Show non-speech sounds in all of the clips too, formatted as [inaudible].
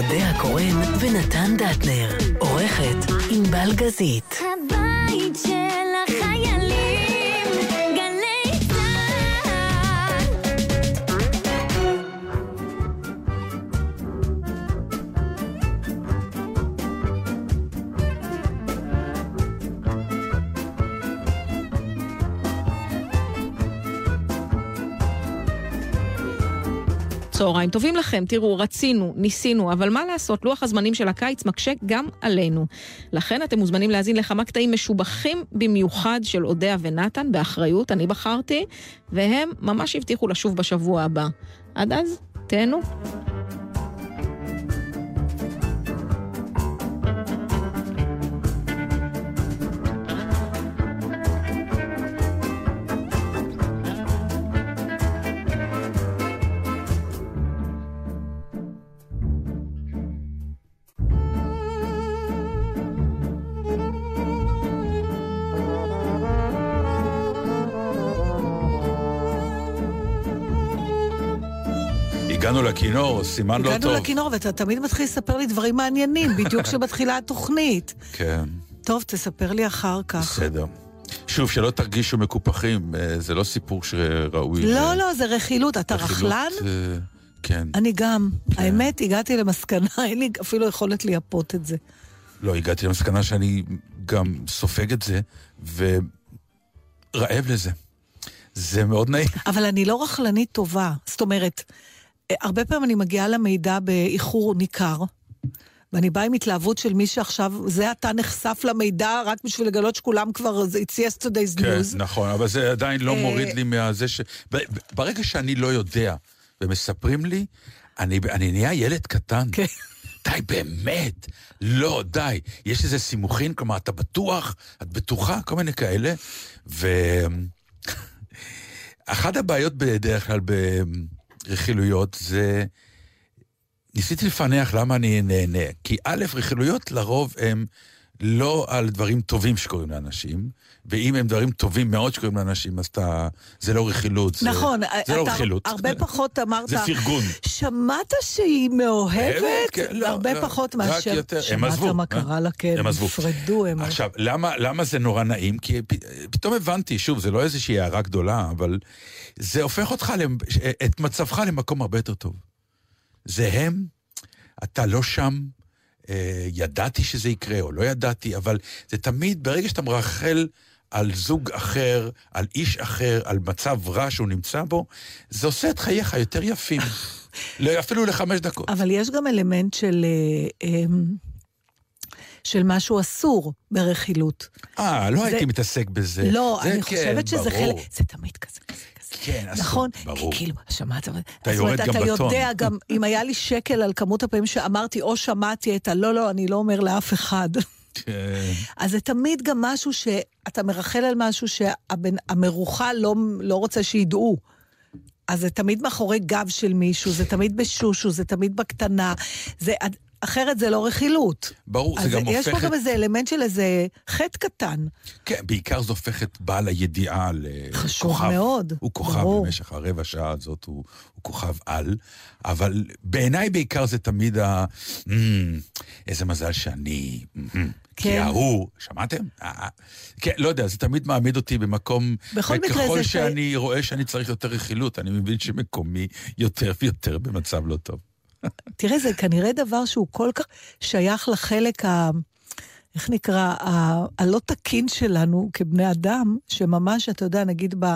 אודה הקורן ונתן דטנר, עורכת ענבל גזית. הבית של צהריים טובים לכם. תראו, רצינו, ניסינו, אבל מה לעשות, לוח הזמנים של הקיץ מקשה גם עלינו. לכן אתם מוזמנים להאזין לכמה קטעים משובחים במיוחד של אודיה ונתן, באחריות, אני בחרתי, והם ממש הבטיחו לשוב בשבוע הבא. עד אז, תהנו. לכינור, סימן לא טוב. הגענו לכינור, ואתה תמיד מתחיל לספר לי דברים מעניינים, [laughs] בדיוק כשמתחילה התוכנית. כן. טוב, תספר לי אחר כך. בסדר. שוב, שלא תרגישו מקופחים, אה, זה לא סיפור שראוי... לא, לא, זה רכילות. אתה רכלן? אה, כן. אני גם. כן. האמת, הגעתי למסקנה, [laughs] אין לי אפילו יכולת לייפות את זה. לא, הגעתי למסקנה שאני גם סופג את זה, ורעב לזה. זה מאוד נעים. אבל אני לא רכלנית טובה. זאת אומרת, הרבה פעמים אני מגיעה למידע באיחור ניכר. ואני באה עם התלהבות של מי שעכשיו, זה אתה נחשף למידע רק בשביל לגלות שכולם כבר, it's yesterday's כן, news. כן, נכון, אבל זה עדיין לא אה, מוריד לי מהזה ש... ברגע שאני לא יודע ומספרים לי, אני, אני נהיה ילד קטן. כן. די, באמת. לא, די. יש איזה סימוכין, כלומר, אתה בטוח, את בטוחה, כל מיני כאלה. ואחת [laughs] הבעיות בדרך כלל רכילויות זה... ניסיתי לפענח למה אני נהנה. כי א', רכילויות לרוב הם לא על דברים טובים שקורים לאנשים, ואם הם דברים טובים מאוד שקורים לאנשים, אז אתה... זה לא רכילות. נכון, זה, זה לא רכילות. הרבה [laughs] פחות אמרת... זה פרגון. שמעת שהיא מאוהבת? כן, לא, הרבה לא, פחות מאשר... יותר. הם עזבו. שמעת מה קרה לה, כן. הם עזבו. נפרדו, הם... עכשיו, למה, למה זה נורא נעים? כי פתאום הבנתי, שוב, זה לא איזושהי הערה גדולה, אבל זה הופך אותך, את מצבך למקום הרבה יותר טוב. זה הם, אתה לא שם, אה, ידעתי שזה יקרה או לא ידעתי, אבל זה תמיד, ברגע שאתה מרחל על זוג אחר, על איש אחר, על מצב רע שהוא נמצא בו, זה עושה את חייך יותר יפים. [laughs] לא, אפילו לחמש דקות. אבל יש גם אלמנט של... אה, אה, של משהו אסור ברכילות. אה, לא זה... הייתי מתעסק בזה. לא, אני כן, חושבת שזה ברור. חלק... זה תמיד כזה. כזה. כן, אסור, נכון? ברור. כאילו, שמעת? אתה יורד גם בטון. אתה יודע גם, אם היה לי שקל על כמות הפעמים שאמרתי, או שמעתי את הלא, לא, אני לא אומר לאף אחד. כן. אז זה תמיד גם משהו שאתה מרחל על משהו שהמרוחה לא, לא רוצה שידעו. אז זה תמיד מאחורי גב של מישהו, זה תמיד בשושו, זה תמיד בקטנה. זה, אחרת זה לא רכילות. ברור, זה גם הופך... יש פה גם איזה אלמנט של איזה חטא קטן. כן, בעיקר זה הופך את בעל הידיעה לכוכב. חשוב מאוד, הוא כוכב ברור. במשך הרבע שעה הזאת, הוא, הוא כוכב על. אבל בעיניי בעיקר זה תמיד ה... Mm, איזה מזל שאני... Mm, כן. כי ההוא, שמעתם? אה, אה. כן, לא יודע, זה תמיד מעמיד אותי במקום... בכל מקרה זה... ככל שאני רואה שאני צריך יותר רכילות, אני מבין שמקומי יותר ויותר במצב לא טוב. תראה, זה כנראה דבר שהוא כל כך שייך לחלק ה... איך נקרא? ה... הלא תקין שלנו כבני אדם, שממש, אתה יודע, נגיד ב...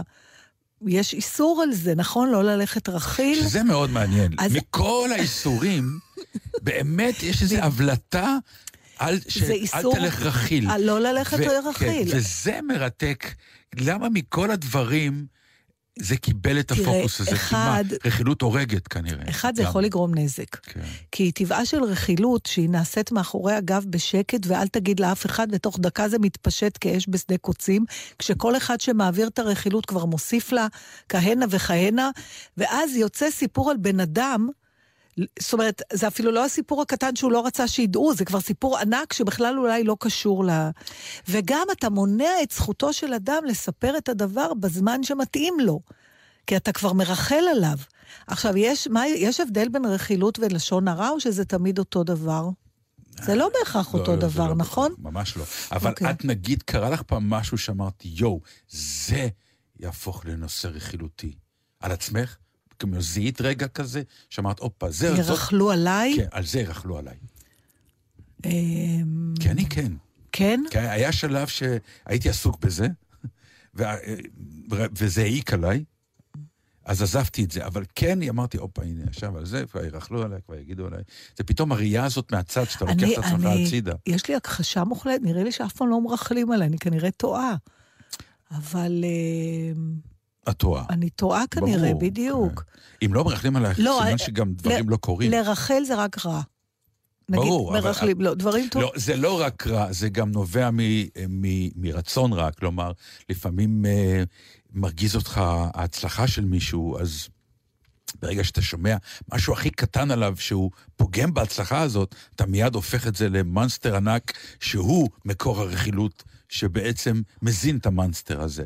יש איסור על זה, נכון? לא ללכת רכיל. שזה מאוד מעניין. אז... מכל האיסורים, באמת יש איזו הבלטה אל, ש... איסור... אל תלך רכיל. לא ללכת ו... רכיל. כן, וזה מרתק. למה מכל הדברים... זה קיבל את הפוקוס הזה, אחד, מה, רכילות הורגת כנראה. אחד, זה גם. יכול לגרום נזק. כן. כי טבעה של רכילות, שהיא נעשית מאחורי הגב בשקט, ואל תגיד לאף אחד, ותוך דקה זה מתפשט כאש בשדה קוצים, כשכל אחד שמעביר את הרכילות כבר מוסיף לה כהנה וכהנה, ואז יוצא סיפור על בן אדם, זאת אומרת, זה אפילו לא הסיפור הקטן שהוא לא רצה שידעו, זה כבר סיפור ענק שבכלל אולי לא קשור ל... וגם אתה מונע את זכותו של אדם לספר את הדבר בזמן שמתאים לו. כי אתה כבר מרחל עליו. עכשיו, יש, מה, יש הבדל בין רכילות ולשון הרע, או שזה תמיד אותו דבר? זה לא בהכרח לא, אותו לא, דבר, לא נכון? בהכרח, ממש לא. אבל אוקיי. את נגיד, קרה לך פעם משהו שאמרתי, יואו, זה יהפוך לנושא רכילותי. על עצמך? כמו זיהית רגע כזה, שאמרת, הופה, זה... זאת- ירכלו עליי? כן, על זה ירכלו עליי. אמ, כי אני כן. כן? כי היה שלב שהייתי עסוק בזה, וה- וזה העיק עליי, אז עזבתי את זה. אבל כן, אמרתי, הופה, הנה, עכשיו על זה, כבר ירכלו עליי, כבר יגידו עליי. זה פתאום הראייה הזאת מהצד, שאתה לוקח את עצמך הצידה. יש לי הכחשה מוחלטת, נראה לי שאף פעם לא מרכלים עליי, אני כנראה טועה. אבל אמ, את טועה. אני טועה כנראה, ברור, בדיוק. כן. אם לא מרכלים עלייך, לא, סימן אה, שגם דברים ל- לא קורים. לרחל זה רק רע. נגיד, ברור, אבל- מרכלים, לא, דברים טובים. לא, זה לא רק רע, זה גם נובע מ, מ, מרצון רע. כלומר, לפעמים אה, מרגיז אותך ההצלחה של מישהו, אז ברגע שאתה שומע משהו הכי קטן עליו שהוא פוגם בהצלחה הזאת, אתה מיד הופך את זה למונסטר ענק, שהוא מקור הרכילות, שבעצם מזין את המונסטר הזה.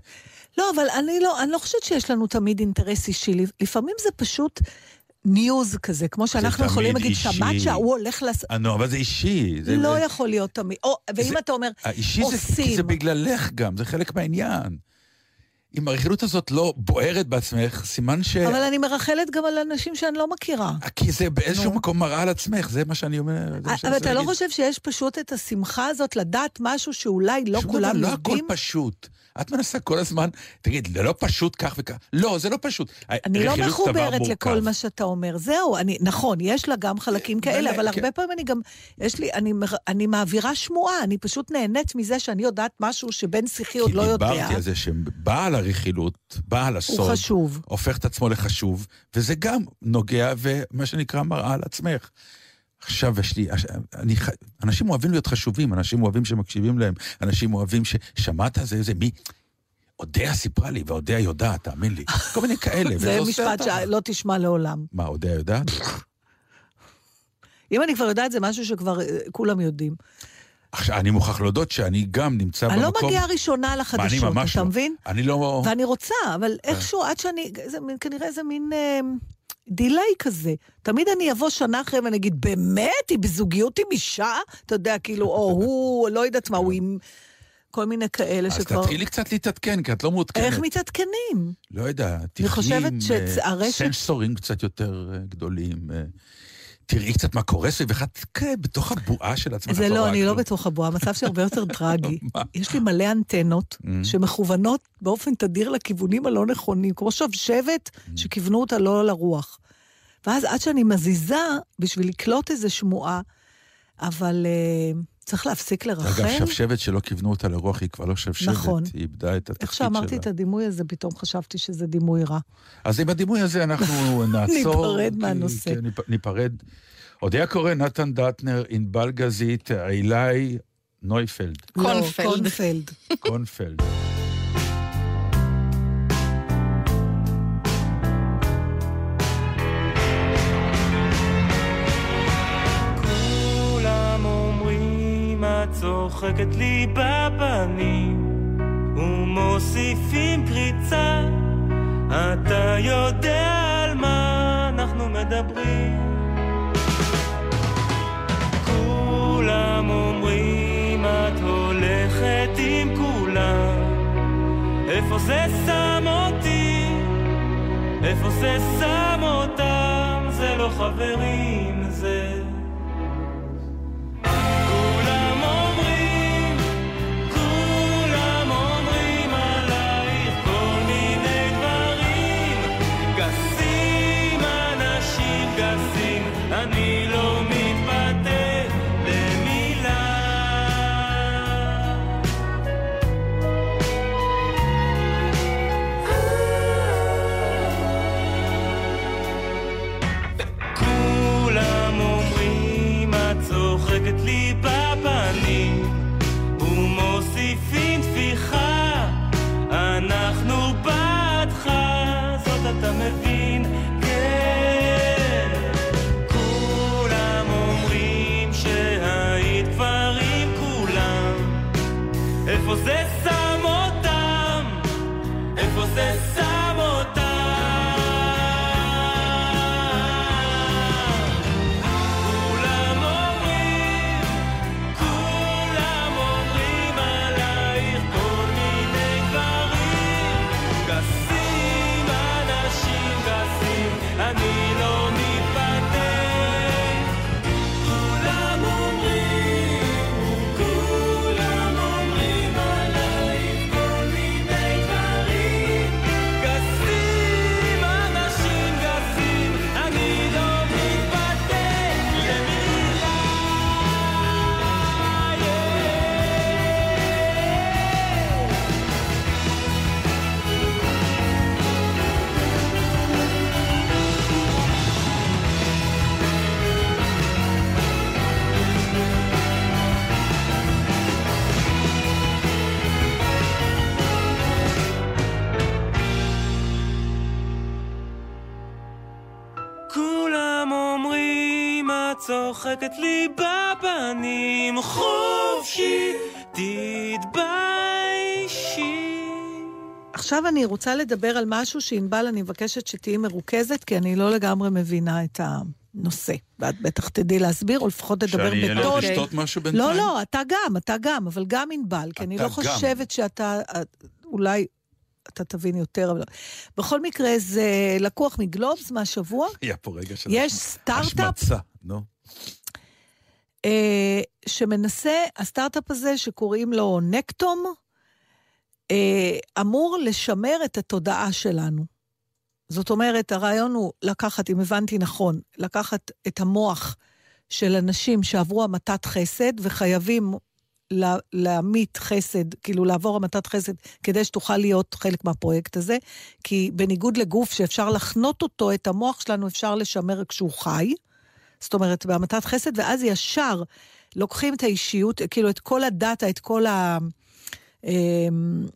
לא, אבל אני לא, אני לא חושבת שיש לנו תמיד אינטרס אישי. לפעמים זה פשוט ניוז כזה, כמו שאנחנו יכולים להגיד. שמעת שההוא הולך לעשות... אה, נו, אבל זה אישי. זה, לא זה, יכול להיות תמיד. או, ואם זה- אתה אומר, האישי זה, עושים. כי זה בגללך גם, זה חלק מהעניין. אם הרכילות הזאת לא בוערת בעצמך, סימן ש... אבל אני מרחלת גם על אנשים שאני לא מכירה. כי זה באיזשהו נו. מקום מראה על עצמך, זה מה שאני אומר. זה שאני אבל אתה לא להגיד. חושב שיש פשוט את השמחה הזאת לדעת משהו שאולי לא שום כולם דבר, לא הכל יודעים? פשוט. את מנסה כל הזמן, תגיד, זה לא פשוט כך וכך. לא, זה לא פשוט. אני לא מחוברת לכל. מה שאתה אומר. זהו, אני, נכון, יש לה גם חלקים כאלה, אבל כן. הרבה פעמים אני גם, יש לי, אני, אני מעבירה שמועה, אני פשוט נהנית מזה שאני יודעת משהו שבן שיחי עוד לא כי יודע. דיברתי על זה שבעל הרכילות, בעל הסוד, הוא חשוב. הופך את עצמו לחשוב, וזה גם נוגע ומה שנקרא מראה על עצמך. עכשיו יש לי, אני, אנשים אוהבים להיות חשובים, אנשים אוהבים שמקשיבים להם, אנשים אוהבים ששמעת זה, זה מי... אודיה סיפרה לי, ואודיה יודעת, תאמין לי. כל מיני כאלה. זה משפט. שלא תשמע לעולם. מה, אודיה יודעת? אם אני כבר יודעת, זה משהו שכבר אה, כולם יודעים. עכשיו, אני מוכרח להודות שאני גם נמצא אני במקום... לא מגיעה ראשונה אני לחדשות, אתה לא. מבין? אני לא... ואני רוצה, אבל איכשהו, עד שאני, זה כנראה זה מין אה, דיליי כזה. תמיד אני אבוא שנה אחרי ואני אגיד, באמת? היא בזוגיות עם אישה? אתה יודע, כאילו, או [laughs] הוא, לא יודעת מה, הוא עם כל מיני כאלה אז שכבר... תתחילי קצת להתעדכן, כי את לא מעודכנת. איך מתעדכנים? לא יודע, שהרשת- אה, סנסורים קצת יותר אה, גדולים. תראי קצת מה קורה סביבך, תתקע בתוך הבועה של עצמך. זה את לא, אני לא. בתוך הבועה, המצב שהרבה יותר טרגי. [laughs] יש לי מלא אנטנות Mm. שמכוונות באופן תדיר לכיוונים הלא נכונים, כמו שבשבת Mm. שכיוונו אותה לא לרוח. ואז עד שאני מזיזה בשביל לקלוט איזו שמועה, אבל uh, צריך להפסיק לרכל. אגב, שבשבת שלא כיוונו אותה לרוח, היא כבר לא שבשבת, נכון. היא איבדה את התפקיד שלה. איך שאמרתי את הדימוי הזה, פתאום חשבתי שזה דימוי רע. אז עם הדימוי הזה אנחנו [laughs] נעצור. ניפרד מהנושא. כן, ניפ- ניפרד. אודיה קורן, נתן דטנר, ענבל גזית, אילי נויפלד, קונפלד. לא, קונפלד. קונפלד. צוחקת לי בפנים ומוסיפים קריצה אתה יודע על מה אנחנו מדברים כולם אומרים את הולכת עם כולם איפה זה שם אותי? איפה זה שם אותם? זה לא חברים, זה... צוחקת לי בפנים חופשי, תתביישי. עכשיו אני רוצה לדבר על משהו שענבל, אני מבקשת שתהיי מרוכזת, כי אני לא לגמרי מבינה את הנושא. ואת בטח תדעי להסביר, או לפחות לדבר שאני אלך בטון. לשתות משהו בינתיים? לא, לא, אתה גם, אתה גם, אבל גם ענבל, כי אני לא גם. חושבת שאתה, אולי אתה תבין יותר, אבל... בכל מקרה, זה לקוח מגלובס מהשבוע. היה פה רגע של יש השמ- סטארט-אפ השמצה, נו. אה, שמנסה, הסטארט-אפ הזה שקוראים לו נקטום, אה, אמור לשמר את התודעה שלנו. זאת אומרת, הרעיון הוא לקחת, אם הבנתי נכון, לקחת את המוח של אנשים שעברו המתת חסד וחייבים לה, להמית חסד, כאילו לעבור המתת חסד, כדי שתוכל להיות חלק מהפרויקט הזה, כי בניגוד לגוף שאפשר לחנות אותו, את המוח שלנו אפשר לשמר כשהוא חי. זאת אומרת, בהמתת חסד, ואז ישר לוקחים את האישיות, כאילו את כל הדאטה, את כל ה... אמ,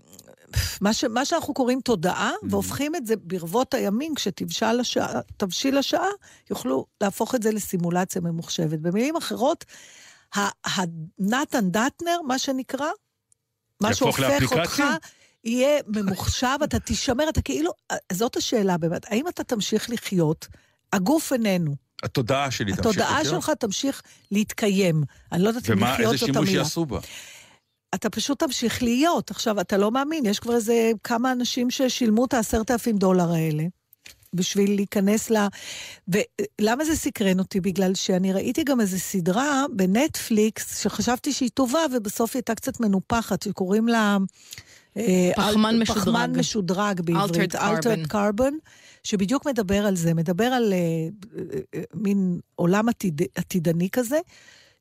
מה, ש, מה שאנחנו קוראים תודעה, mm-hmm. והופכים את זה ברבות הימים, כשתבשיל השעה, השעה, יוכלו להפוך את זה לסימולציה ממוחשבת. במילים אחרות, ה- ה- נתן דטנר, מה שנקרא, מה שהופך אותך? יהיה ממוחשב, אתה תישמר, אתה כאילו, זאת השאלה באמת, האם אתה תמשיך לחיות? הגוף איננו. התודעה שלי תמשיך התודעה לחיות? שלך תמשיך להתקיים. אני לא יודעת אם ומה, לחיות איזה זאת שימוש המילה. יעשו בה? אתה פשוט תמשיך להיות. עכשיו, אתה לא מאמין, יש כבר איזה כמה אנשים ששילמו את העשרת אלפים דולר האלה. בשביל להיכנס ל... ולמה זה סקרן אותי? בגלל שאני ראיתי גם איזו סדרה בנטפליקס, שחשבתי שהיא טובה, ובסוף היא הייתה קצת מנופחת, שקוראים לה... אה, פחמן אל- משודרג. פחמן משודרג בעברית. Altered carbon. Altered carbon, שבדיוק מדבר על זה, מדבר על אה, מין עולם עתיד, עתידני כזה,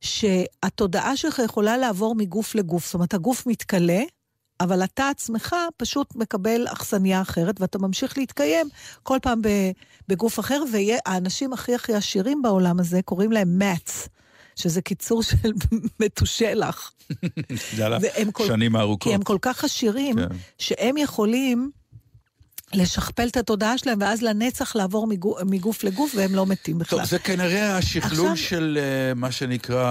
שהתודעה שלך יכולה לעבור מגוף לגוף. זאת אומרת, הגוף מתכלה, אבל אתה עצמך פשוט מקבל אכסניה אחרת, ואתה ממשיך להתקיים כל פעם בגוף אחר, והאנשים הכי הכי עשירים בעולם הזה, קוראים להם מאץ, שזה קיצור של [laughs] מתושלח. [laughs] יאללה, כל- שנים ארוכות. כי הם כל כך עשירים, כן. שהם יכולים לשכפל את התודעה שלהם, ואז לנצח לעבור מגוף, מגוף לגוף, והם לא מתים בכלל. טוב, זה כנראה השכלול עכשיו- של אה, מה שנקרא,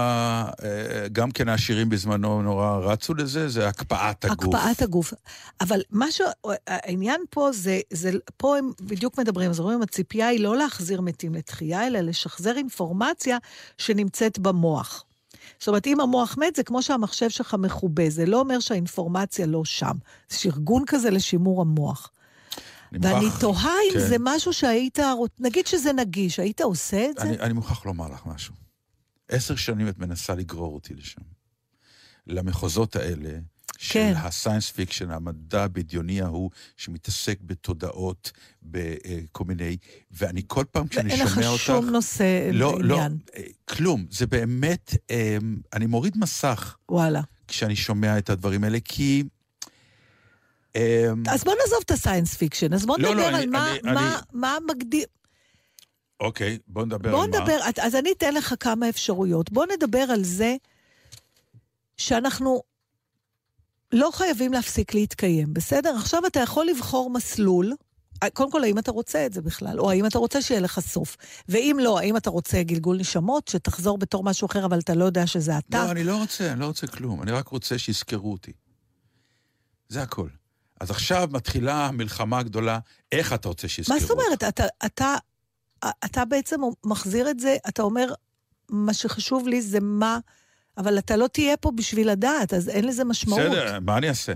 אה, גם כן העשירים בזמנו נורא רצו לזה, זה הקפאת הגוף. הקפאת הגוף. אבל מה ש... העניין פה זה, זה... פה הם בדיוק מדברים, אז אומרים, הציפייה היא לא להחזיר מתים לתחייה, אלא לשחזר אינפורמציה שנמצאת במוח. זאת אומרת, אם המוח מת, זה כמו שהמחשב שלך מכובה, זה לא אומר שהאינפורמציה לא שם. זה ארגון כזה לשימור המוח. אני ואני מוכרח- תוהה אם כן. זה משהו שהיית, נגיד שזה נגיש, היית עושה את זה? אני, אני מוכרח לומר לך משהו. עשר שנים את מנסה לגרור אותי לשם. למחוזות האלה, של כן. ה science fiction, המדע הבדיוני ההוא, שמתעסק בתודעות, בכל מיני... ואני כל פעם כשאני ואין שומע לך אותך... שום נושא לא, לא, עניין. אה, כלום. זה באמת, אה, אני מוריד מסך וואלה. כשאני שומע את הדברים האלה, כי... אה, אז בוא נעזוב את ה science fiction, אז בוא לא, נדבר לא, על אני- מה- אני- מה- אני- מה מגדיר... אוקיי, בוא נדבר בוא על מה. נדבר, אז אני אתן לך כמה אפשרויות. בוא נדבר על זה שאנחנו לא חייבים להפסיק להתקיים, בסדר? עכשיו אתה יכול לבחור מסלול. קודם כל, האם אתה רוצה את זה בכלל? או האם אתה רוצה שיהיה לך סוף? ואם לא, האם אתה רוצה גלגול נשמות, שתחזור בתור משהו אחר, אבל אתה לא יודע שזה אתה? לא, אני לא רוצה, אני לא רוצה כלום. אני רק רוצה שיזכרו אותי. זה הכל. אז עכשיו מתחילה המלחמה הגדולה, איך אתה רוצה שיזכרו מה אותך? זאת אומרת? אתה, אתה, אתה בעצם מחזיר את זה, אתה אומר, מה שחשוב לי זה מה, אבל אתה לא תהיה פה בשביל לדעת, אז אין לזה משמעות. בסדר, מה אני אעשה?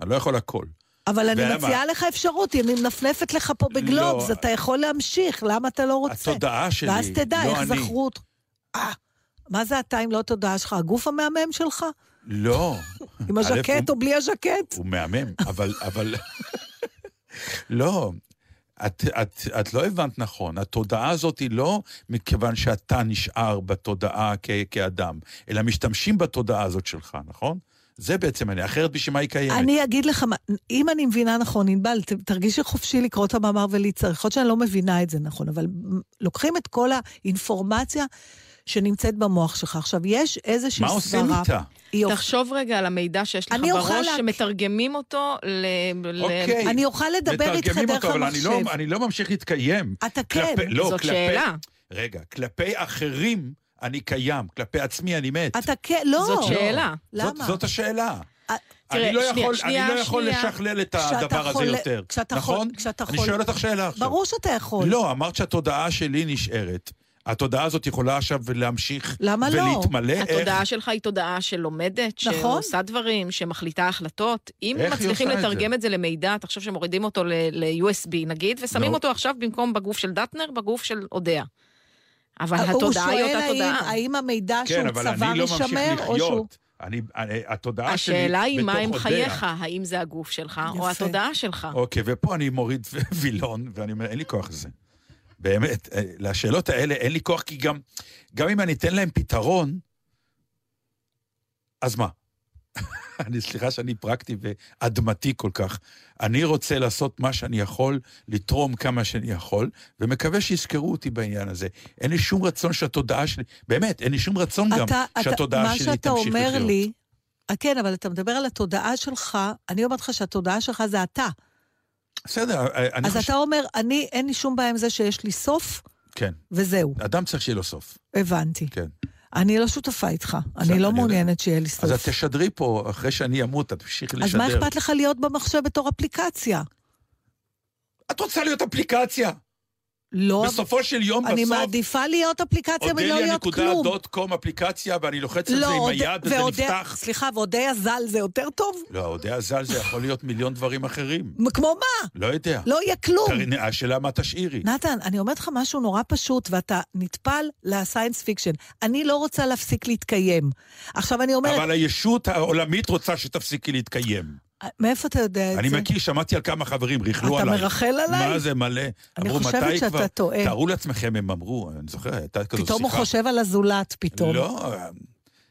אני לא יכול הכל. אבל אני? מציעה לך אפשרות, אני מנפנפת לך פה בגלובס, לא. אתה יכול להמשיך, למה אתה לא רוצה? התודעה שלי, ואז תדע לא איך אני. זכרו אותך. אה, מה זה אתה אם לא התודעה שלך? הגוף המהמם שלך? לא. עם הז'קט או בלי הז'קט? הוא מהמם, אבל... אבל... לא. את, את, את לא הבנת נכון, התודעה הזאת היא לא מכיוון שאתה נשאר בתודעה כ, כאדם, אלא משתמשים בתודעה הזאת שלך, נכון? זה בעצם אני, אחרת בשביל מה היא קיימת? אני אגיד לך, אם אני מבינה נכון, ענבל, תרגישי חופשי לקרוא את המאמר ולהצטרך. יכול להיות שאני לא מבינה את זה נכון, אבל לוקחים את כל האינפורמציה שנמצאת במוח שלך. עכשיו, יש איזושהי מה סברה... עושים איתה? תחשוב רגע על המידע שיש לך אני אוכל בראש, לה- שמתרגמים אותו ל... ל- אוקיי. אני אוכל לדבר איתך מתרגמים דרך אותו, אבל אני המחשב. לא, אני לא ממשיך להתקיים. אתה כן. כלפי, לא, זאת כלפי, שאלה. רגע, כלפי אחרים אני קיים, כלפי עצמי אני מת. אתה כן, לא. זאת שאלה. זאת, למה? זאת השאלה. אה, אני לא שנייה, יכול, שנייה, אני לא יכול שנייה. לשכלל את הדבר הזה חולה- יותר. כשאתה נכון? חול- כשאתה אני חול- שואל אותך שאלה עכשיו. ברור שאתה יכול. לא, אמרת שהתודעה שלי נשארת. התודעה הזאת יכולה עכשיו להמשיך למה לא? ולהתמלא. איך? התודעה שלך היא תודעה שלומדת, נכון. שעושה דברים, שמחליטה החלטות. אם איך מצליחים עושה את לתרגם את זה למידע, תחשוב שמורידים אותו ל- ל-USB נגיד, ושמים נו. אותו עכשיו במקום בגוף של דטנר, בגוף של אודיה. אבל הוא התודעה היא שואל אותה תודעה. האם המידע כן, שהוא צבר אני לא יישמר, או שהוא... אני, אני- התודעה שלי השאלה היא מה בתוך הם אודיה. חייך, האם זה הגוף שלך או יפה. התודעה שלך. אוקיי, ופה אני מוריד [laughs] וילון, ואני אומר, אין לי כוח לזה. באמת, אה, לשאלות האלה אין לי כוח, כי גם, גם אם אני אתן להם פתרון, אז מה? [laughs] אני, סליחה שאני פרקטי ואדמתי כל כך. אני רוצה לעשות מה שאני יכול, לתרום כמה שאני יכול, ומקווה שיזכרו אותי בעניין הזה. אין לי שום רצון שהתודעה שלי, באמת, אין לי שום רצון גם אתה, אתה, שהתודעה מה שלי שאתה תמשיך אומר לחיות. לי, אה, כן, אבל אתה מדבר על התודעה שלך, אני אומרת לך שהתודעה שלך זה אתה. בסדר, אה, אני אז חושב... אתה אומר, אני, אין לי שום בעיה עם זה שיש לי סוף, כן, וזהו, אדם צריך שיהיה לו סוף, הבנתי. כן. אני לא שותפה איתך, אני לא מעוניינת שיהיה לי סוף. אז את תשדרי פה, אחרי שאני אמות, את תמשיכי לשדר. אז מה אכפת לך להיות במחשב בתור אפליקציה? את רוצה להיות אפליקציה. לא, בסופו של יום, אני בסוף, מעדיפה להיות אפליקציה ולא להיות כלום. אודיה.com אפליקציה, ואני לוחץ על זה עם עוד- היד וזה ואודיה- נפתח. סליחה, ואודיה ז"ל זה יותר טוב? לא, אודיה ז"ל זה יכול להיות מיליון דברים אחרים. כמו מה? לא יודע. לא יהיה כלום. השאלה מה תשאירי. נתן, אני אומרת לך משהו נורא פשוט, ואתה נטפל ל science fiction. אני לא רוצה להפסיק להתקיים. עכשיו אני אומרת, אבל הישות העולמית רוצה שתפסיקי להתקיים. מאיפה אתה יודע את אני זה? מכיר, שמעתי על כמה חברים, ריכלו אתה עליי. מרכל עליי? מה זה מלא? אני אמרו, חושבת "מתי שאתה כבר?" טועה. תארו לעצמכם, הם אמרו, אני זוכר, הייתה כזו שיחה. פתאום הוא חושב על הזולת, פתאום. לא,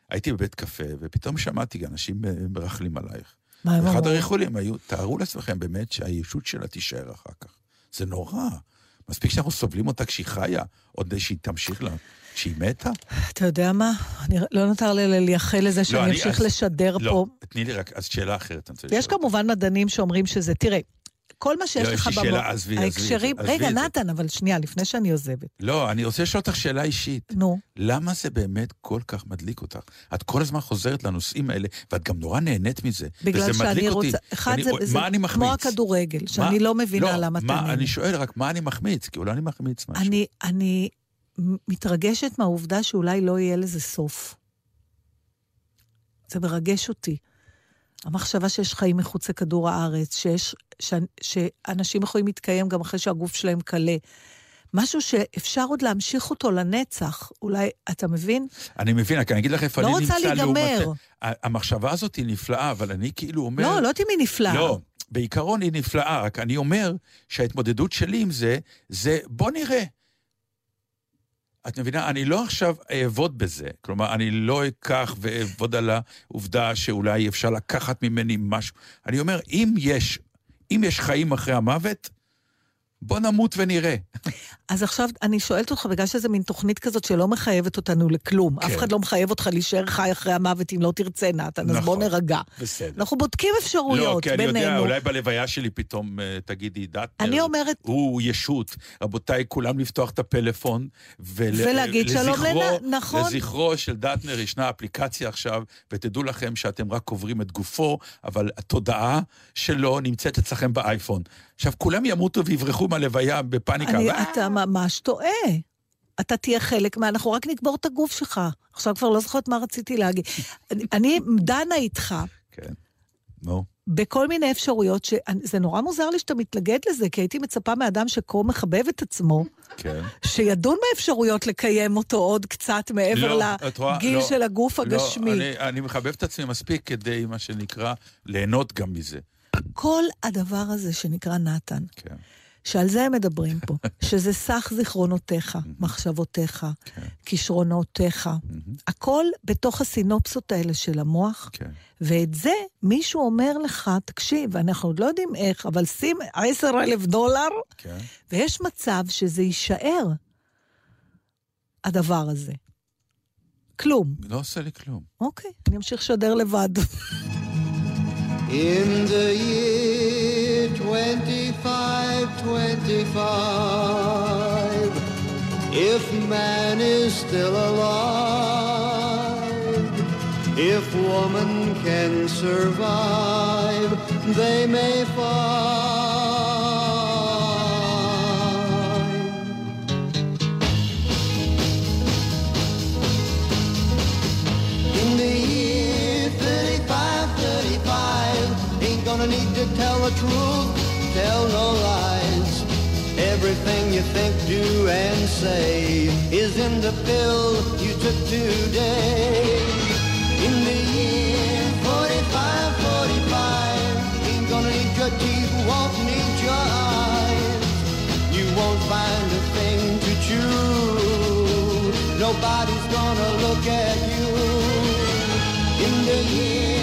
הייתי בבית קפה, ופתאום שמעתי אנשים אה, מרכלים עלייך. מה הם אחד אמרו? הריחולים היו, תארו לעצמכם באמת שהישות שלה תישאר אחר כך. זה נורא. מספיק שאנחנו סובלים אותה כשהיא חיה, עוד שהיא תמשיך לה, כשהיא מתה? אתה יודע מה? אני לא נותר לי לייחל לזה שאני אני- אמשיך אז- לשדר לא, פה. תני לי רק, אז שאלה אחרת. אני יש. כמובן מדענים שאומרים שזה, תראה, כל מה שיש לא, יש לך לי במוח, שאלה, עזבי, עזבי את זה, ההקשרים, עזבי רגע. נתן, אבל שנייה, לפני שאני עוזבת. לא, אני רוצה לשאול אותך שאלה אישית. נו, למה זה באמת כל כך מדליק אותך? את כל הזמן חוזרת לנושאים האלה, ואת גם נורא נהנית מזה. בגלל שאני רוצה, אותי. אחד ואני- זה, זה מה אני מחמיץ? כמו הכדורגל, שאני מה- לא מבינה למה מה, אתה אני שואל רק, מה אני מחמיץ? כי אולי אני מחמיץ משהו. אני, אני מתרגשת מהעובדה שאולי לא יהיה לזה סוף. זה מרגש אותי. המחשבה שיש חיים מחוץ לכדור הארץ, שיש, ש, שאנשים יכולים להתקיים גם אחרי שהגוף שלהם קלה. משהו שאפשר עוד להמשיך אותו לנצח. אולי, אתה מבין? אני מבין, רק אני אגיד לך איפה לא אני רוצה נמצא להיגמר. לעומת... ה- המחשבה הזאת היא נפלאה, אבל אני כאילו אומר... לא, לא תהיי מי נפלאה. לא, בעיקרון היא נפלאה, רק אני אומר שההתמודדות שלי עם זה, זה בוא נראה. את מבינה? אני לא עכשיו אעבוד בזה. כלומר, אני לא אקח ואעבוד על העובדה שאולי אפשר לקחת ממני משהו. אני אומר, אם יש, אם יש חיים אחרי המוות, בוא נמות ונראה. אז עכשיו אני שואלת אותך, בגלל שזו מין תוכנית כזאת שלא מחייבת אותנו לכלום. כן. אף אחד לא מחייב אותך להישאר חי אחרי המוות אם לא תרצה, נתן, אז בוא נכון. נרגע. בסדר. אנחנו בודקים לא, אפשרויות כי אני בינינו. יודע, אולי בלוויה שלי פתאום אה, תגידי, דטנר, אני אומרת, הוא ישות. רבותיי, כולם לפתוח את הפלאפון ול... ולהגיד שלום לזכרו- לנ- נכון. לזכרו של דטנר ישנה אפליקציה עכשיו, ותדעו לכם שאתם רק קוברים את גופו, אבל התודעה שלו נמצאת אצלכם באייפון. עכשיו, כולם ימותו ויברחו מהלוויה בפאניקה. אני, "אה!" אתה ממש טועה. אתה תהיה חלק מה... אנחנו רק נקבור את הגוף שלך. עכשיו כבר לא זוכרת מה רציתי להגיד. אני, אני דנה איתך כן, נו. בכל מיני אפשרויות, שזה נורא מוזר לי שאתה מתנגד לזה, כי הייתי מצפה מאדם שכה מחבב את עצמו, כן. שידון באפשרויות לקיים אותו עוד קצת מעבר לא, רואה? לגיל לא, של הגוף הגשמי. לא, אני, אני מחבב את עצמי מספיק כדי, מה שנקרא, ליהנות גם מזה. כל הדבר הזה שנקרא נתן, כן. שעל זה הם מדברים פה, [laughs] שזה סך זיכרונותיך, מחשבותיך, כן. כישרונותיך, הכל בתוך הסינופסות האלה של המוח, כן. ואת זה מישהו אומר לך, תקשיב, אנחנו עוד לא יודעים איך, אבל שים עשר אלף דולר, כן. ויש מצב שזה יישאר, הדבר הזה. כלום. לא עושה לי כלום. אוקיי, אני אמשיך לשדר לבד. In the year 2525, if man is still alive. If woman can survive, they may find. In the year 35, 35, ain't gonna need to tell the truth, tell no lies. Everything you think, do, and say is in the pill you took today. In the year 45, 45, ain't gonna need your teeth, won't need your eyes. You won't find a thing to chew. Nobody's gonna look at you. In the year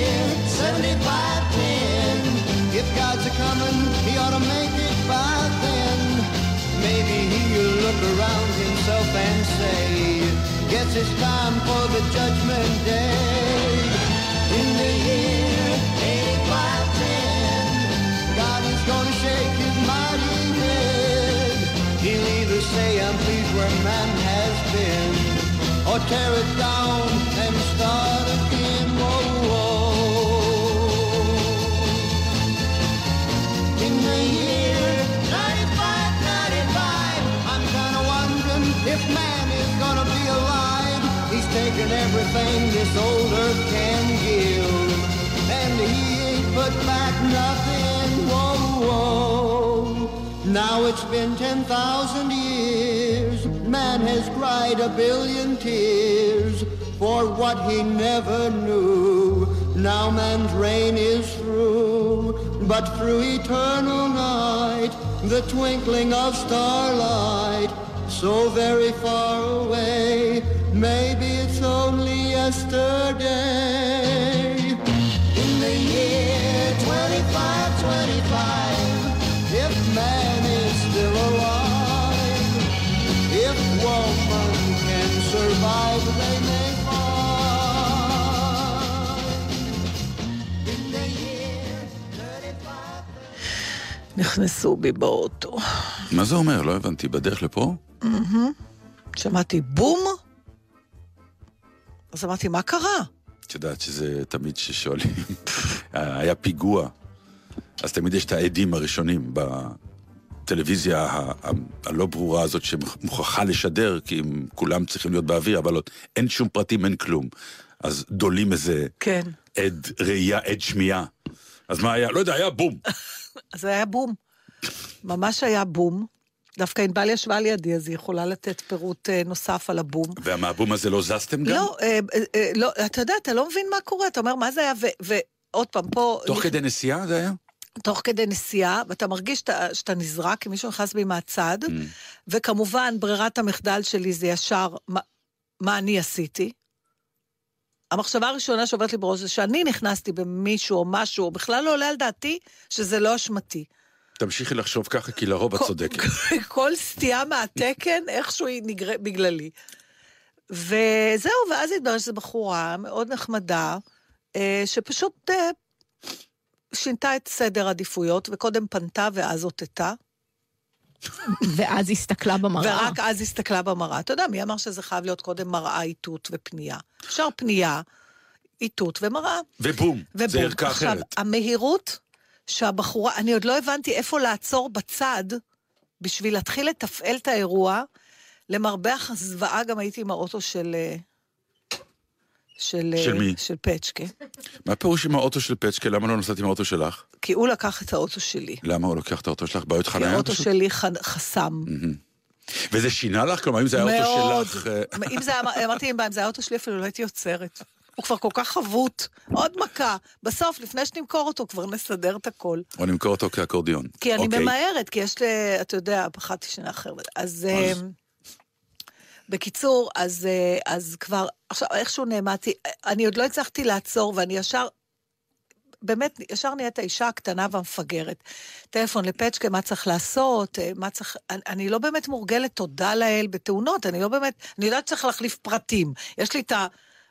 7510, if God's a coming, he ought to make it by then. Maybe he'll look around himself and say, Guess it's time for the judgment day. In the year 8510, God is gonna shake his mighty head. He'll either say, I'm pleased where man has been, or tear it down and start again. Taken everything this old earth can give, and he ain't put back nothing. Whoa, whoa. Now it's been 10,000 years. Man has cried a billion tears for what he never knew. Now man's reign is through, but through eternal night, the twinkling of starlight, so very far away, maybe it's only yesterday. In the year 2525, if man is still alive, if woman can survive, they may find. In the year 35. נכנסו בי באוטו. מה זה אומר? לא הבנתי. בדרך לפה? שמעתי בום, אז אמרתי, מה קרה? את יודעת שזה תמיד ששואלים, [laughs] היה פיגוע, אז תמיד יש את העדים הראשונים בטלוויזיה ה- ה- הלא ברורה הזאת שמוכרחה לשדר, כי הם כולם צריכים להיות באוויר, אבל עוד אין שום פרטים, אין כלום. אז דולים איזה כן. עד ראייה, עד שמיעה. אז מה היה? לא יודע, היה בום. [laughs] אז היה בום. ממש היה בום. דווקא ענבל ישבה לידי, אז היא יכולה לתת פירוט אה, נוסף על הבום. ומהבום הזה לא זזתם גם? לא, אה, אה, אה, לא, אתה יודע, אתה לא מבין מה קורה, אתה אומר, מה זה היה, ועוד פעם, פה... תוך נכ- כדי נסיעה זה היה? תוך כדי נסיעה, ואתה מרגיש שאתה, שאתה נזרק, כי מישהו נכנס בי מהצד, Mm. וכמובן, ברירת המחדל שלי זה ישר, מה, מה אני עשיתי. המחשבה הראשונה שעוברת לי בראש זה שאני נכנסתי במישהו או משהו, או בכלל לא עולה על דעתי שזה לא אשמתי. תמשיכי לחשוב ככה, כי לרוב את כל- צודקת. [laughs] כל סטייה מהתקן, איכשהו היא נגרמת בגללי. וזהו, ואז התברר שזו בחורה מאוד נחמדה, אה, שפשוט אה, שינתה את סדר העדיפויות, וקודם פנתה ואז אותתה, [laughs] ואז הסתכלה במראה. ורק אז הסתכלה במראה. אתה יודע, מי אמר שזה חייב להיות קודם מראה, איתות ופנייה? אפשר פנייה, איתות ומראה. ובום, זה ובום. ערכה עכשיו, אחרת. המהירות שהבחורה, אני עוד לא הבנתי איפה לעצור בצד בשביל להתחיל לתפעל את האירוע. למרבה הזוועה גם הייתי עם האוטו של... אה, של, אה, של מי? של פצ'קה. מה פירוש עם האוטו של פצ'קה? למה לא נסעת עם האוטו שלך? כי הוא לקח את האוטו שלי. למה הוא לוקח את האוטו שלך? בעיות כי חניה? האוטו פשוט? שלי ח- חסם. וזה שינה לך? כלומר, אם זה היה מאוד. האוטו שלך... אה, אם זה היה, אמרתי, אם זה היה האוטו שלי, אפילו לא הייתי עוצרת. הוא כבר כל כך חבוט. עוד מכה. בסוף, לפני שנמכור אותו, כבר נסדר את הכל. או נמכור אותו כאקורדיון. כי אני אוקיי. ממהרת, כי יש לי, אתה יודע, פחדתי שנאחר. אז... אה, בקיצור, אז, אה, אז כבר, עכשיו, איכשהו נעמדתי, אני עוד לא הצלחתי לעצור, ואני ישר, באמת, ישר נהיית האישה הקטנה והמפגרת. טלפון לפצ'קה, מה צריך לעשות, אה, מה צריך... אני, אני לא באמת מורגלת, תודה לאל, בתאונות, אני לא באמת... אני יודעת שצריך להחליף פרטים. יש לי את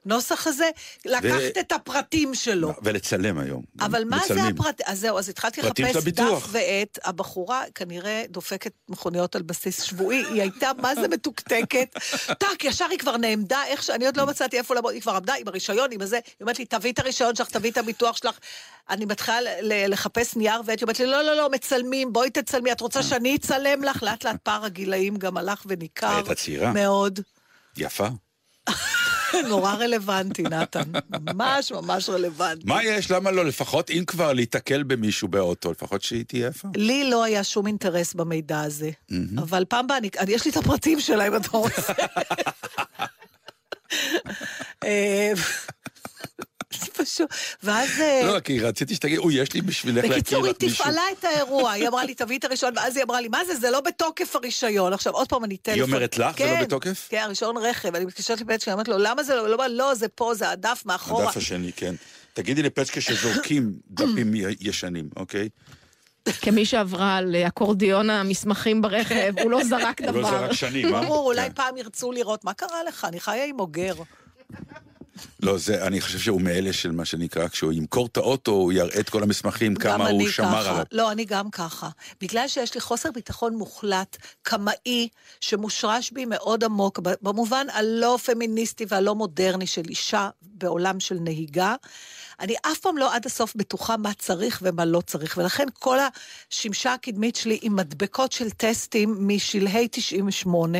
הנוסח הזה, לקחת את הפרטים שלו. ולצלם היום. אבל מה זה מצלמים. הפרט... אז זהו, אז התחלתי לחפש. דף ועט. הבחורה כנראה דופקת מכוניות על בסיס שבועי, היא הייתה מה זה מתוקתקת. [laughs] טאק, ישר היא כבר נעמדה, איך ש... אני עוד לא מצאתי איפה לעמוד, היא כבר עמדה עם הרישיון, עם הזה, היא אומרת לי, תביאי את הרישיון שלך, תביאי את הביטוח שלך. אני מתחילה לחפש נייר ועט, היא אומרת לי, לא, לא, לא, מצלמים, בואי תצלמי, את רוצה שאני אצלם לך? לאט לאט פער הגילאים גם הלך וניכר. מאוד. יפה. [laughs] [laughs] נורא רלוונטי, נתן. ממש ממש רלוונטי. מה יש? למה לא? לפחות אם כבר להיתקל במישהו באוטו, לפחות שהיא תהיה יפה. לי לא היה שום אינטרס במידע הזה, אבל פעם באה, אני- אני- יש לי את הפרטים שלה, אם אתה רוצה. [laughs] פשוט, ואז... אה, לא, כי רציתי שתגיד, אוי, יש לי בשבילך להכיר בקיצור, היא את מישהו. תפעלה את האירוע, היא אמרה לי, תביאי את הרישיון, ואז היא אמרה לי, מה זה, זה לא בתוקף הרישיון. עכשיו, עוד פעם, אני טלפון. אומרת לך, זה לא כן, בתוקף? כן, הרישיון רכב, אני מתקשרת לבית שלי, אני אומרת לו, למה זה לא, לא, לא, זה פה, זה הדף מאחורה. הדף השני, כן. תגידי לפצ'קה שזורקים [coughs] דפים ישנים, אוקיי? כמי שעברה על אקורדיון המסמכים ברכב, הוא לא [laughs] זרק הוא לא דבר. זרק שנים, אה? ברור, אולי כן. פעם ירצו לראות, מה קרה לך? אני חיה עם אוגר. לא, זה, אני חושב שהוא מאלה של מה שנקרא, כשהוא ימכור את האוטו, הוא יראה את כל המסמכים, כמה הוא אני שמר ככה. עליו. לא, אני גם ככה. בגלל שיש לי חוסר ביטחון מוחלט, קמאי, שמושרש בי מאוד עמוק, במובן הלא פמיניסטי והלא מודרני של אישה בעולם של נהיגה, אני אף פעם לא עד הסוף בטוחה מה צריך ומה לא צריך, ולכן כל השמשה הקדמית שלי עם מדבקות של טסטים משלהי 98,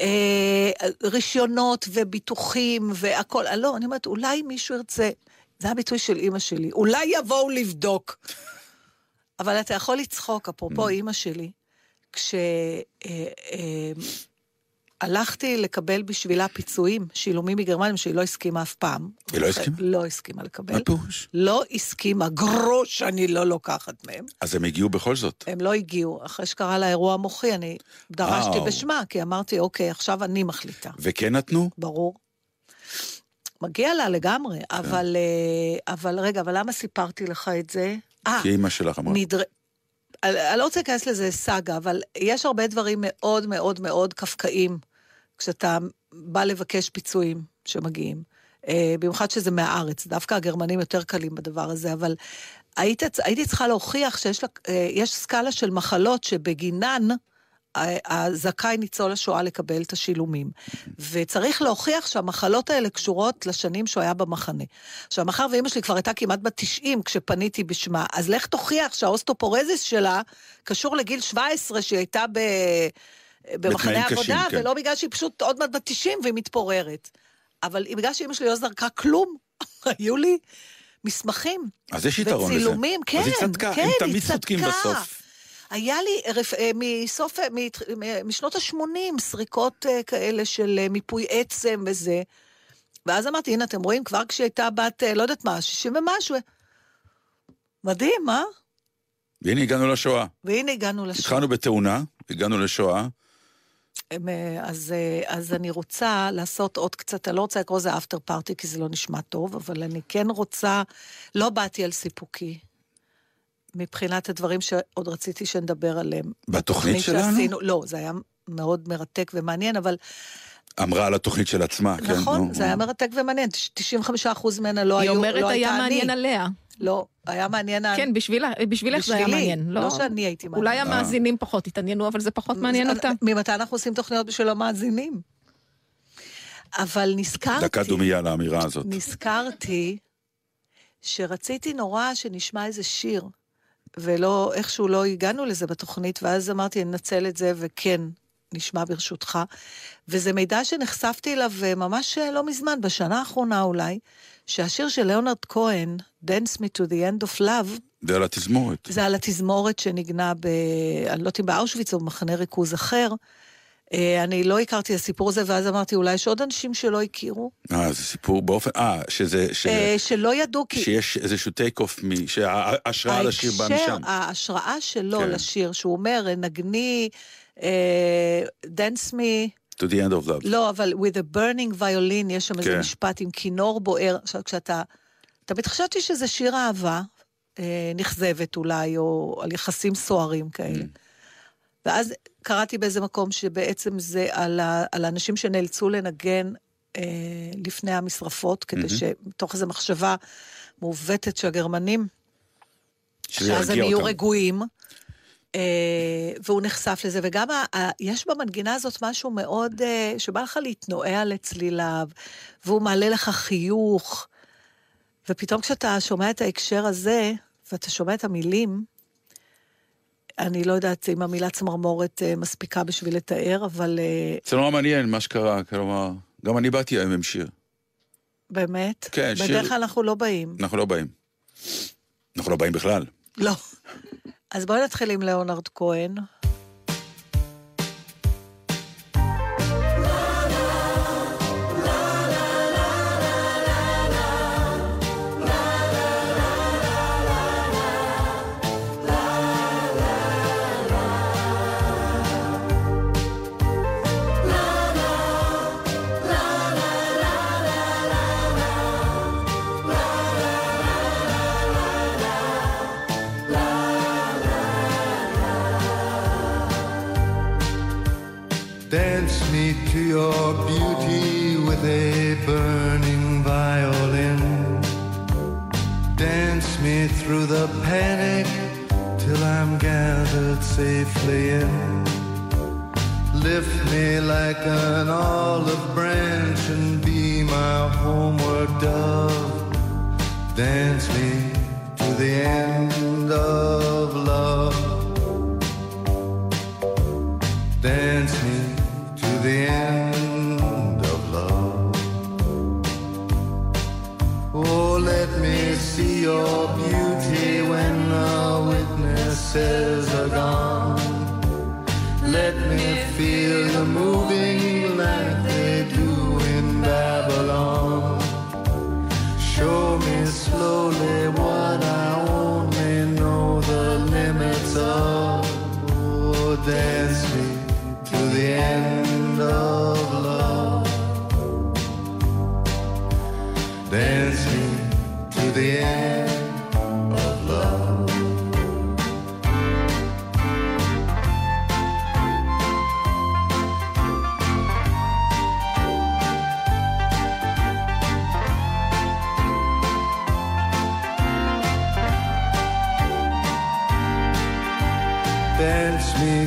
אה, רישיונות וביטוחים והכל, אה, לא, אני אומרת, אולי מישהו ירצה, זה הביטוי של אימא שלי, אולי יבואו לבדוק. אבל אתה יכול לצחוק, אפרופו אימא שלי, כשהלכתי לקבל בשבילה פיצויים, שילומים מגרמניה, שהיא לא הסכימה אף פעם. היא לא הסכימה? לא הסכימה לקבל. מה פירוש? לא הסכימה, גרוש אני לא לוקחת מהם. אז הם הגיעו בכל זאת. הם לא הגיעו. אחרי שקרה לה אירוע מוחי, אני דרשתי וואו. בשמה, כי אמרתי, אוקיי, עכשיו אני מחליטה. וכן נתנו? ברור. מגיע לה לגמרי, כן. אבל, אה, אבל רגע, אבל למה סיפרתי לך את זה? אה, כי אימא שלך אמרה. נדר... אני לא רוצה להיכנס לזה סאגה, אבל יש הרבה דברים מאוד מאוד מאוד קפקאים כשאתה בא לבקש פיצויים שמגיעים. אה, במיוחד שזה מהארץ, דווקא הגרמנים יותר קלים בדבר הזה, אבל היית, הייתי צריכה להוכיח שיש לה, אה, סקאלה של מחלות שבגינן ה- הזכאי ניצול השואה לקבל את השילומים. וצריך להוכיח שהמחלות האלה קשורות לשנים שהוא היה במחנה. עכשיו, מאחר ואימא שלי כבר הייתה כמעט בת 90 כשפניתי בשמה, אז לך תוכיח שהאוסטאופורוזיס שלה קשור לגיל 17 שהיא הייתה ב... במחנה עבודה, כן. ולא בגלל שהיא פשוט עוד מעט בת 90 והיא מתפוררת. אבל בגלל שאימא שלי לא זרקה כלום, [laughs] היו לי מסמכים. אז יש יתרון לזה. וצילומים, כן, אז היא צדקה, כן, הם תמיד צודקים. בסוף. היה לי רפ... אה, מסוף, אה, משנות ה-80 סריקות אה, כאלה של מיפוי עצם וזה. ואז אמרתי, הנה, אתם רואים, כבר כשהיא הייתה בת, לא יודעת מה, 60 ומשהו. מדהים, אה? והנה הגענו לשואה. והנה הגענו לשואה. התחלנו בתאונה, הגענו לשואה. אה, אז, אה, אז אני רוצה לעשות עוד קצת, אני לא רוצה לקרוא לזה אפטר פארטי, כי זה לא נשמע טוב, אבל אני כן רוצה, לא באתי על סיפוקי, מבחינת הדברים שעוד רציתי שנדבר עליהם. בתוכנית שלנו? שעשינו, לא, זה היה מאוד מרתק ומעניין, אבל אמרה על התוכנית של עצמה, כן. נכון, נו, זה היה נו. מרתק ומעניין, 95% ממנה לא היא היו, אומרת, לא הייתה היה אני. מעניין עליה. לא, היה מעניין... כן, בשבילך זה היה מעניין. לא שאני הייתי מעניין. אולי המאזינים פחות התעניינו, אבל זה פחות מעניין אותה. ממתי אנחנו עושים תוכניות בשביל המאזינים? אבל נזכרתי... דקה דומייה לאמירה הזאת. נזכרתי שרציתי נורא שנשמע איזה שיר, ולא, איכשהו לא הגענו לזה בתוכנית, ואז אמרתי, ננצל את זה, וכן, נשמע ברשותך. וזה מידע שנחשפתי אליו אה, ממש אה, לא מזמן, בשנה האחרונה אולי, שהשיר של ליאונרד כהן, Dance Me to the End of Love, זה על התזמורת. זה על התזמורת שנגנה ב... אני לא יודעת אם באושוויץ או במחנה ריכוז אחר. אה, אני לא הכרתי את הסיפור הזה, ואז אמרתי, אולי יש עוד אנשים שלא הכירו. אה, זה סיפור באופן... אה, שזה... ש... אה, שלא ידעו כי... שיש איזשהו טייק אוף, שההשראה לשיר בא משם. ההשראה שלו כן. לשיר, שהוא אומר, נגני, dance me, To the end of love. לא, אבל with a burning violin, יש שם איזה כן. משפט עם כינור בוער. עכשיו, כשאתה... תמיד חשבתי שזה שיר אהבה, אה, נכזבת אולי, או על יחסים סוערים כאלה. ואז קראתי באיזה מקום שבעצם זה על, ה, על האנשים שנאלצו לנגן אה, לפני המשרפות, כדי שמתוך איזו מחשבה מעוותת שהגרמנים, שאז הם יהיו אותם. רגועים. אה, והוא נחשף לזה, וגם ה, ה, יש במנגינה הזאת משהו מאוד, אה, שבא לך להתנועע לצליליו, והוא מעלה לך חיוך, ופתאום כשאתה שומע את ההקשר הזה, ואתה שומע את המילים, אני לא יודעת אם המילה צמרמורת אה, מספיקה בשביל לתאר, אבל זה נורא מעניין מה שקרה, כלומר, גם אני באתי היום עם שיר. באמת, כן, שיר- בדרך כלל אנחנו לא באים. אנחנו לא באים. אנחנו לא באים בכלל. לא. אז בואי נתחיל עם ליאונרד כהן. Safely in. Lift me like an olive branch and be my homeward dove. Dance me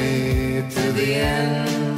me to the end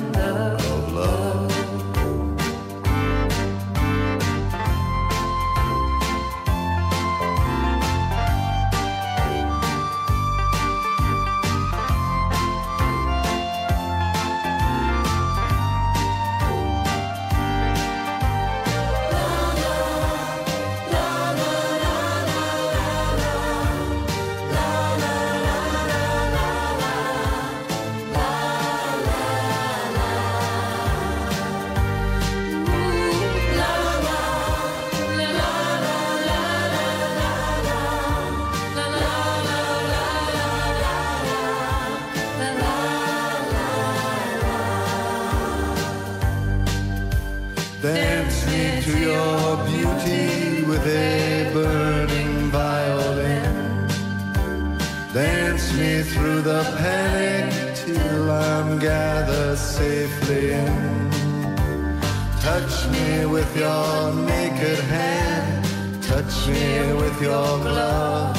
with your naked hand, touch me with your glove.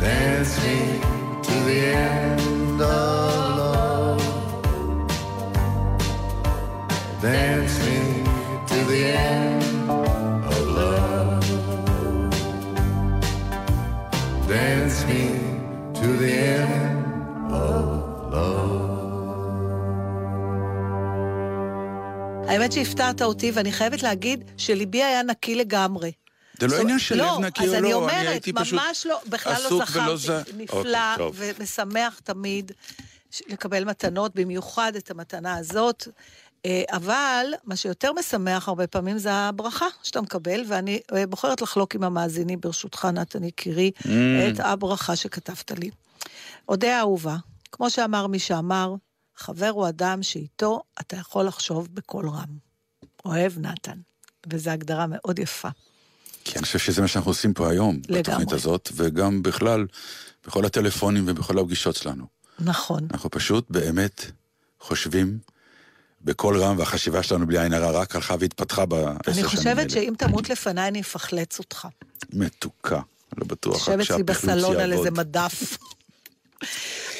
Dance me to the end שהפתעת אותי, ואני חייבת להגיד שליבי היה נקי לגמרי. זה לא עניין של לב נקי או לא, אני הייתי פשוט ממש לא, בכלל לא עסוק ולא זכרתי. נפלא אוקיי, טוב. ומשמח תמיד לקבל מתנות, במיוחד את המתנה הזאת. אה, אבל מה שיותר משמח הרבה פעמים זה הברכה שאתה מקבל, ואני אה, בוחרת לחלוק עם המאזינים, ברשותך, נתן יקירי, Mm. את הברכה שכתבת לי. אודה האהובה, כמו שאמר מי שאמר, חבר הוא אדם שאיתו אתה יכול לחשוב בקול רם. אוהב נתן. וזו הגדרה מאוד יפה. כי אני חושב שזה מה שאנחנו עושים פה היום, לגמרי. בתוכנית הזאת, וגם בכלל, בכל הטלפונים ובכל הפגישות שלנו. נכון. אנחנו פשוט באמת חושבים בקול רם, והחשיבה שלנו בלי עין הרע רק הלכה והתפתחה בעשר שנים האלה. אני חושבת שאם תמות לפניי, אני אפחלץ אותך. מתוקה, לא בטוח, תשב אצלי בסלון על איזה. מדף.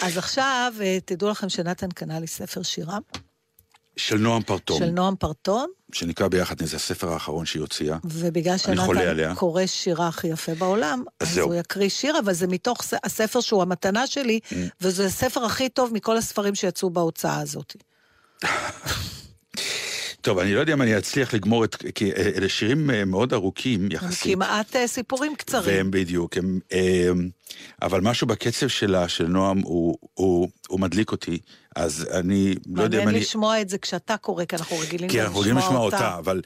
אז עכשיו, אה, תדעו לכם שנתן קנה לי ספר שירה של נועם פרטום, של נועם פרטון, שנקרא ביחד, זה הספר האחרון שהיא הוציאה. ובגלל שנתן. קורא שירה הכי יפה בעולם, אז אז זהו. הוא יקריא שיר, אבל זה מתוך הספר שהוא המתנה שלי, Mm. וזה הספר הכי טוב מכל הספרים שיצאו בהוצאה הזאת. [laughs] טוב, אני לא יודע אם אני אצליח לגמור את... כי אה, אלה שירים אה, מאוד ארוכים הם יחסית. כמעט אה, סיפורים קצרים. והם בדיוק, הם, אה, אבל משהו בקצב שלה, של נועם, הוא, הוא, הוא מדליק אותי, אז אני לא יודע אם מעניין אני... לשמוע את זה כשאתה קורא, כי אנחנו רגילים כי אנחנו רגילים לשמוע אותה, אבל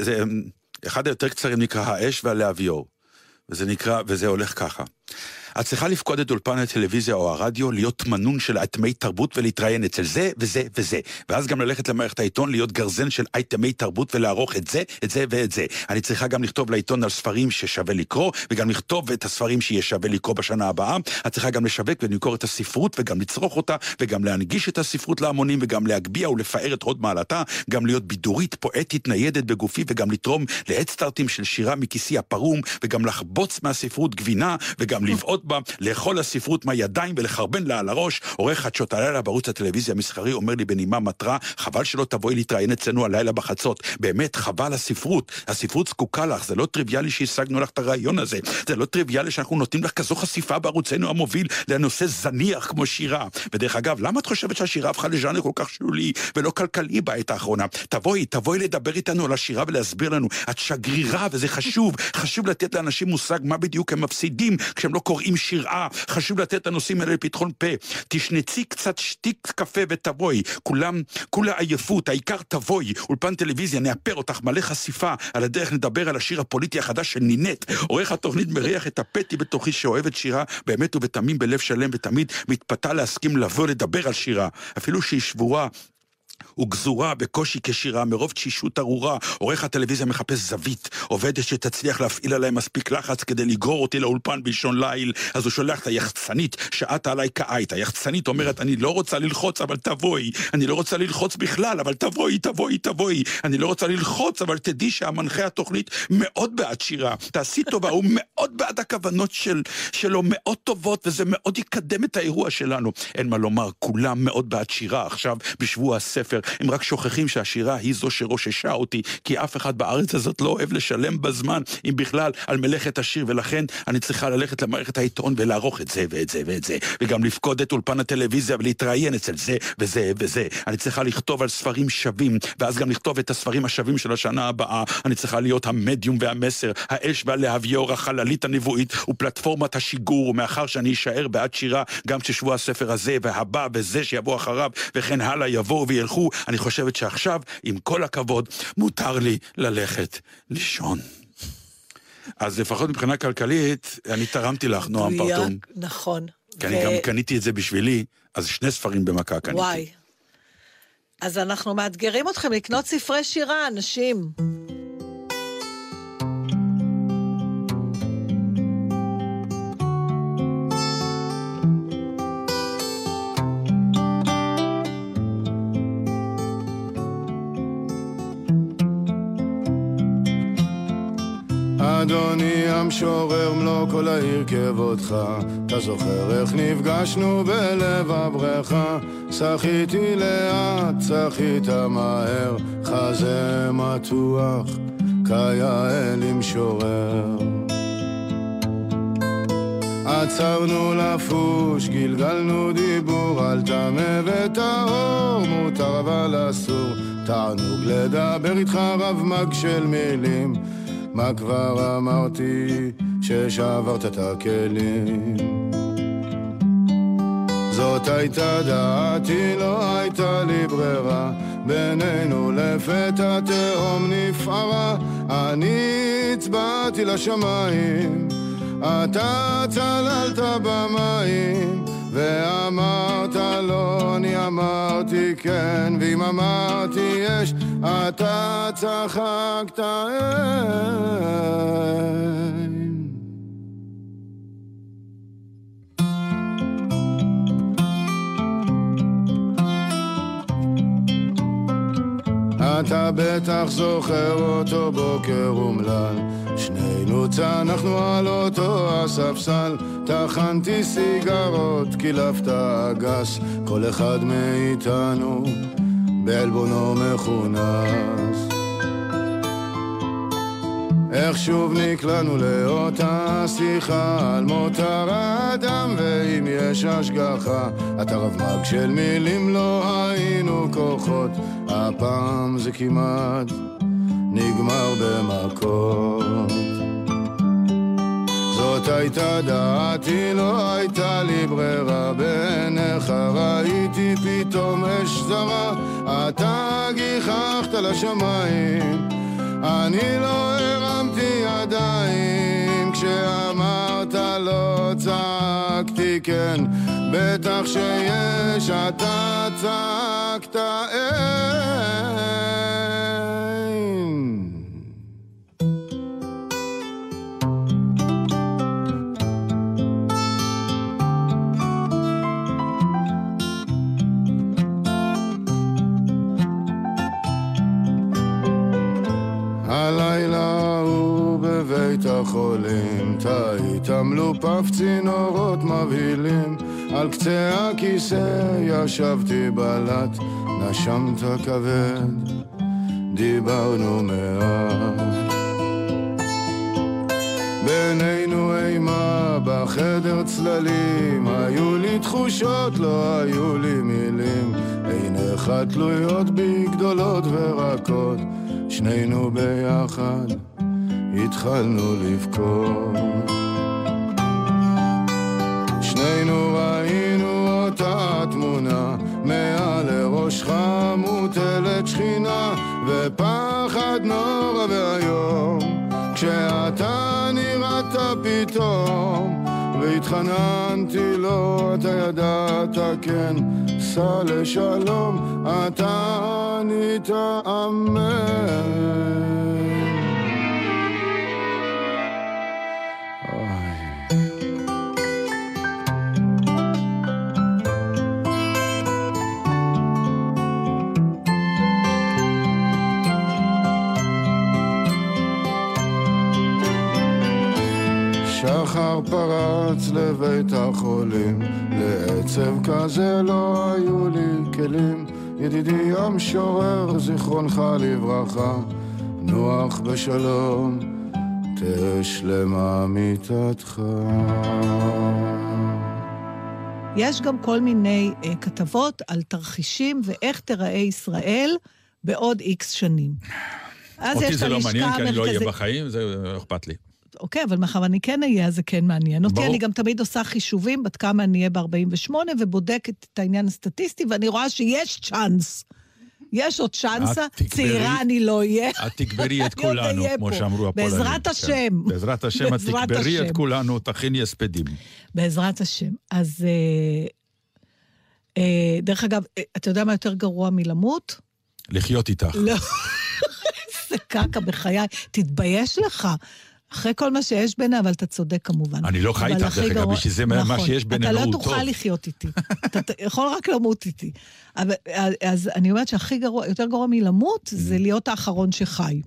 זה, אחד היותר קצרים נקרא האש והלהביור, וזה נקרא, וזה הולך ככה. את צריכה לפקוד את אולפן הטלוויזיה או הרדיו, להיות מנון של אייטמי תרבות ולהתראיין אצל זה וזה וזה. ואז גם ללכת למערכת העיתון, להיות גרזן של אייטמי תרבות ולערוך את זה, את זה ואת זה. אני צריכה גם לכתוב לעיתון על ספרים ששווה לקרוא, וגם לכתוב את הספרים שיהיה שווה לקרוא בשנה הבאה. את צריכה גם לשווק ולמכור את הספרות, וגם לצרוך אותה, וגם להנגיש את הספרות להמונים, וגם להגביה ולפאר את הוד מעלתה, גם להיות בידורית, פואטית, ניידת בגופי, וגם לתרום להדסטארטים של שירה מכיסי הפרום, וגם לחבוץ מהספרות גבינה, וגם לבעוט בה, לאכול הספרות מהידיים ולחרבן לה על הראש. עורך חדשות הלילה בערוץ הטלוויזיה המסחרי אומר לי בנימה מטרה, חבל שלא תבואי להתראיין אצלנו הלילה בחצות. באמת, חבל הספרות. הספרות זקוקה לך, זה לא טריוויאלי שהשגנו לך את הרעיון הזה. זה לא טריוויאלי שאנחנו נותנים לך כזו חשיפה בערוצנו המוביל לנושא זניח כמו שירה. ודרך אגב, למה את חושבת שהשירה הפכה לז'אנר כל כך שולי ולא כלכלי בעת האחרונה? תבואי, תבואי לדבר איתנו על השירה ולהסביר לנו. את שגרירה וזה חשוב. חשוב לתת לאנשים מושג מה בדיוק הם מפסידים כשהם לא קוראים שירה. חשוב לתת את הנושאים האלה לפתחון פה. תשנצי קצת שתיק קפה ותבואי. כולם, כולה עייפות, העיקר תבואי. אולפן טלוויזיה, נאפר אותך מלא חשיפה. על הדרך נדבר על השיר הפוליטי החדש של נינט. עורך התוכנית מריח את הפטי בתוכי שאוהבת שירה באמת ובתמים בלב שלם ותמיד מתפתה להסכים לבוא לדבר על שירה. אפילו שהיא שבורה. וגזורה בקושי כשירה מרוב תשישות ארורה. עורך הטלוויזיה מחפש זווית, עובדת שתצליח להפעיל עליי מספיק לחץ כדי לגרור אותי לאולפן באישון ליל, אז הוא שולח את היחצנית שעטה עליי כעית. היחצנית אומרת, אני לא רוצה ללחוץ, אבל תבואי. אני לא רוצה ללחוץ בכלל, אבל תבואי, תבואי, תבואי. אני לא רוצה ללחוץ, אבל תדעי שהמנחה התוכנית מאוד בעד שירה. תעשי טובה, הוא מאוד בעד הכוונות של, שלו, מאוד טובות, וזה מאוד יקדם את האירוע שלנו. אין מה לומר, כולם מאוד בעד שירה עכשיו בשבוע הספר. הם רק שוכחים שהשירה היא זו שרוששה אותי, כי אף אחד בארץ הזאת לא אוהב לשלם בזמן, אם בכלל, על מלאכת השיר, ולכן אני צריכה ללכת למערכת העיתון ולערוך את זה ואת זה ואת זה, וגם לפקוד את אולפן הטלוויזיה ולהתראיין אצל זה וזה וזה. אני צריכה לכתוב על ספרים שווים, ואז גם לכתוב את הספרים השווים של השנה הבאה. אני צריכה להיות המדיום והמסר, האש והלהביור, החללית הנבואית ופלטפורמת השיגור, ומאחר שאני אשאר בעד שירה גם כששבוע הספר הזה והבא וזה שיבוא אחריו, וכן הלאה יבואו וילכו, אני חושבת שעכשיו, עם כל הכבוד, מותר לי ללכת לישון. אז לפחות מבחינה כלכלית, אני תרמתי לך, נועם פרטום. נכון. כי אני גם קניתי את זה בשבילי, אז שני ספרים במכה קניתי. וואי. אז אנחנו מאתגרים אתכם לקנות ספרי שירה, אנשים. אדוני המשורר מלוא כל העיר כבודך אתה זוכר איך נפגשנו בלב הבריכה שחיתי לאט, שחית מהר. חזה מתוח כיאה למשורר עצרנו לפוש, גלגלנו דיבור על טמא וטהור, מותר אבל אסור, תענוג לדבר איתך רב מג של מילים מה כבר אמרתי ששברת את הכלים? זאת הייתה דעתי, לא הייתה לי ברירה בינינו לפתע תהום נפערה אני הצבעתי לשמיים אתה צללת במים ואמרת לא, אני אמרתי כן, ואם אמרתי יש, אתה צחקת אין. אתה בטח זוכר אותו בוקר אומלל שנינו צנחנו על אותו הספסל. טחנתי סיגרות, קילפת אגס כל אחד מאיתנו בעלבונו מכונס. איך שוב נקלענו לאותה שיחה על מותר האדם ואם יש השגחה אתה רב מג של מילים לא היינו כוחות. הפעם זה כמעט נגמר במכות זאת הייתה דעתי, לא הייתה לי ברירה. בעיניך ראיתי פתאום אש זרה. אתה גיחכת לשמיים אני לא הרמתי ידיים. כשאמרת לא צעקתי כן בטח שיש אתה צעקת אין התעמלו פף צינורות מבהילים, על קצה הכיסא ישבתי בלט, נשמת כבד, דיברנו מעט. בינינו אימה בחדר צללים, היו לי תחושות, לא היו לי מילים, עיניך תלויות בי גדולות ורקות. שנינו ביחד התחלנו לבכות. שנינו ראינו אותה תמונה, מעל לראשך מוטלת שכינה, ופחד נורא ואיום, כשאתה נראית פתאום, והתחננתי לו, אתה ידעת כן, סע לשלום, אתה ענית אמן. לבית החולים, לעצב כזה לא היו לי כלים. ידידי המשורר, זיכרונך לברכה, נוח בשלום, תהא שלמה מיתתך. יש גם כל מיני uh, כתבות על תרחישים ואיך תיראה ישראל בעוד איקס שנים. אז אותי יש את זה לא מעניין, כי אני לא אהיה בחיים, זה לא אכפת לי. אוקיי, אבל מאחר ואני כן אהיה, אז זה כן מעניין אותי. ברור. אני גם תמיד עושה חישובים בת כמה אני אהיה ב-48, ובודקת את העניין הסטטיסטי, ואני רואה שיש צ'אנס. יש עוד צ'אנסה, צעירה אני לא אהיה. את תגברי את עוד כולנו, כמו. שאמרו הפולנים. בעזרת כן. השם. בעזרת השם, את תגברי. את כולנו, תכיני הספדים. בעזרת השם. אז אה, אה, דרך אגב, אה, אתה יודע מה יותר גרוע מלמות? לחיות איתך. לא. [laughs] איזה קקע בחיי. תתבייש לך. אחרי כל מה שיש בינינו, אבל אתה צודק כמובן. אני לא חי איתך, דרך אגב, גרוע- בשביל זה מה נכון. שיש בינינו אתה הוא לא טוב. תוכל לחיות איתי. אתה יכול רק למות איתי. אבל, אז אני אומרת שהכי גרוע, יותר גרוע מלמות, Mm. זה להיות האחרון שחי.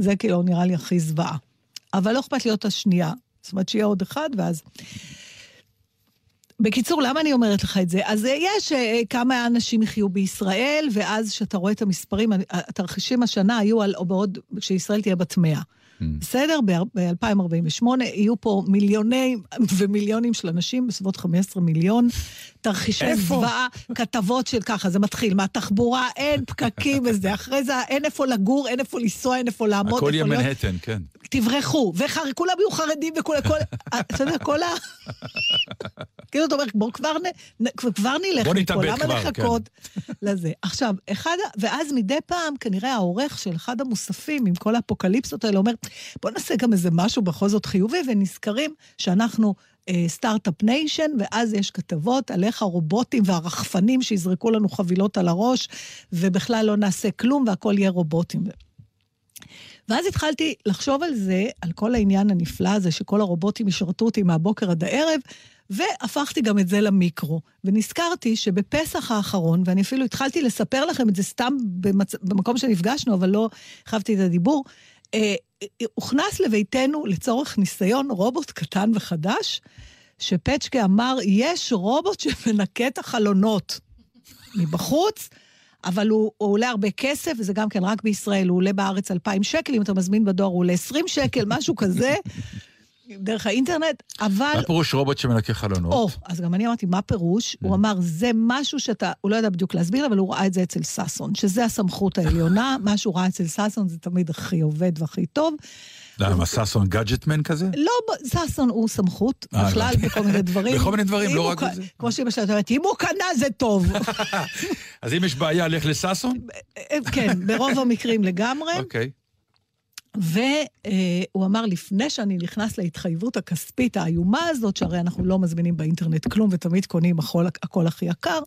זה כאילו נראה לי הכי זוועה. אבל לא אכפת להיות השנייה. זאת אומרת שיהיה עוד אחד, ואז... בקיצור, למה אני אומרת לך את זה? אז יש אה, כמה אנשים יחיו בישראל, ואז כשאתה רואה את המספרים, התרחישים השנה היו על, או בעוד, כשישראל תהיה בת 100. בסדר? ב-2048 יהיו פה מיליוני ומיליונים של אנשים, בסביבות 15 מיליון. תרחישי? זוועה, כתבות של ככה, זה מתחיל מהתחבורה, אין פקקים וזה, אחרי זה אין איפה לגור, אין איפה לנסוע, אין איפה לעמוד, הכל יהיה. מנהטן, כן. תברחו, וכולם יהיו חרדים וכולם, כל, אתה יודע, כל ה... כאילו, אתה אומר, בוא כבר, נ, כבר נלך בוא נתאבד למה כבר, לחכות לזה? עכשיו, אחד, ואז מדי פעם, כנראה העורך של אחד המוספים, עם כל האפוקליפסות האלה, אומר, בוא נעשה גם איזה משהו בכל זאת חיובי, ונזכרים שאנחנו אה, start-up nation, ואז יש כתבות על איך הרובוטים והרחפנים שיזרקו לנו חבילות על הראש, ובכלל לא נעשה כלום, והכל יהיה רובוטים. ואז התחלתי לחשוב על זה, על כל העניין הנפלא הזה, שכל הרובוטים ישרתו אותי מהבוקר עד הערב, והפכתי גם את זה למיקרו. ונזכרתי שבפסח האחרון, ואני אפילו התחלתי לספר לכם את זה סתם במצ... במקום שנפגשנו, אבל לא הרחבתי את הדיבור, אה, אה, הוכנס לביתנו לצורך ניסיון רובוט קטן וחדש, שפצ'קה אמר, יש רובוט שמנקה את החלונות מבחוץ, אבל הוא, הוא עולה הרבה כסף, וזה גם כן רק בישראל, הוא עולה בארץ 2,000 שקל, אם אתה מזמין בדואר הוא עולה 20 שקל, משהו כזה, [laughs] דרך האינטרנט, אבל... מה פירוש רובוט שמנקה חלונות? או, אז גם אני אמרתי, מה פירוש? הוא אמר, זה משהו שאתה, הוא לא ידע בדיוק להסביר, אבל הוא ראה את זה אצל ששון, שזה הסמכות העליונה, [laughs] מה שהוא ראה אצל ששון זה תמיד הכי עובד והכי טוב. למה, ששון גאדג'טמן כזה? לא, ששון הוא סמכות, אה, בכלל הבנתי. בכל מיני דברים. [laughs] בכל מיני דברים, לא רק בזה. כמו שאמא שלי אומרת, אם הוא קנה זה טוב. [laughs] אז אם יש בעיה, לך לששון? אה, כן, ברוב המקרים לגמרי. אוקיי. והוא אמר, לפני שאני נכנס להתחייבות הכספית האיומה הזאת, שהרי אנחנו לא מזמינים באינטרנט כלום ותמיד קונים הכל, הכל הכי יקר,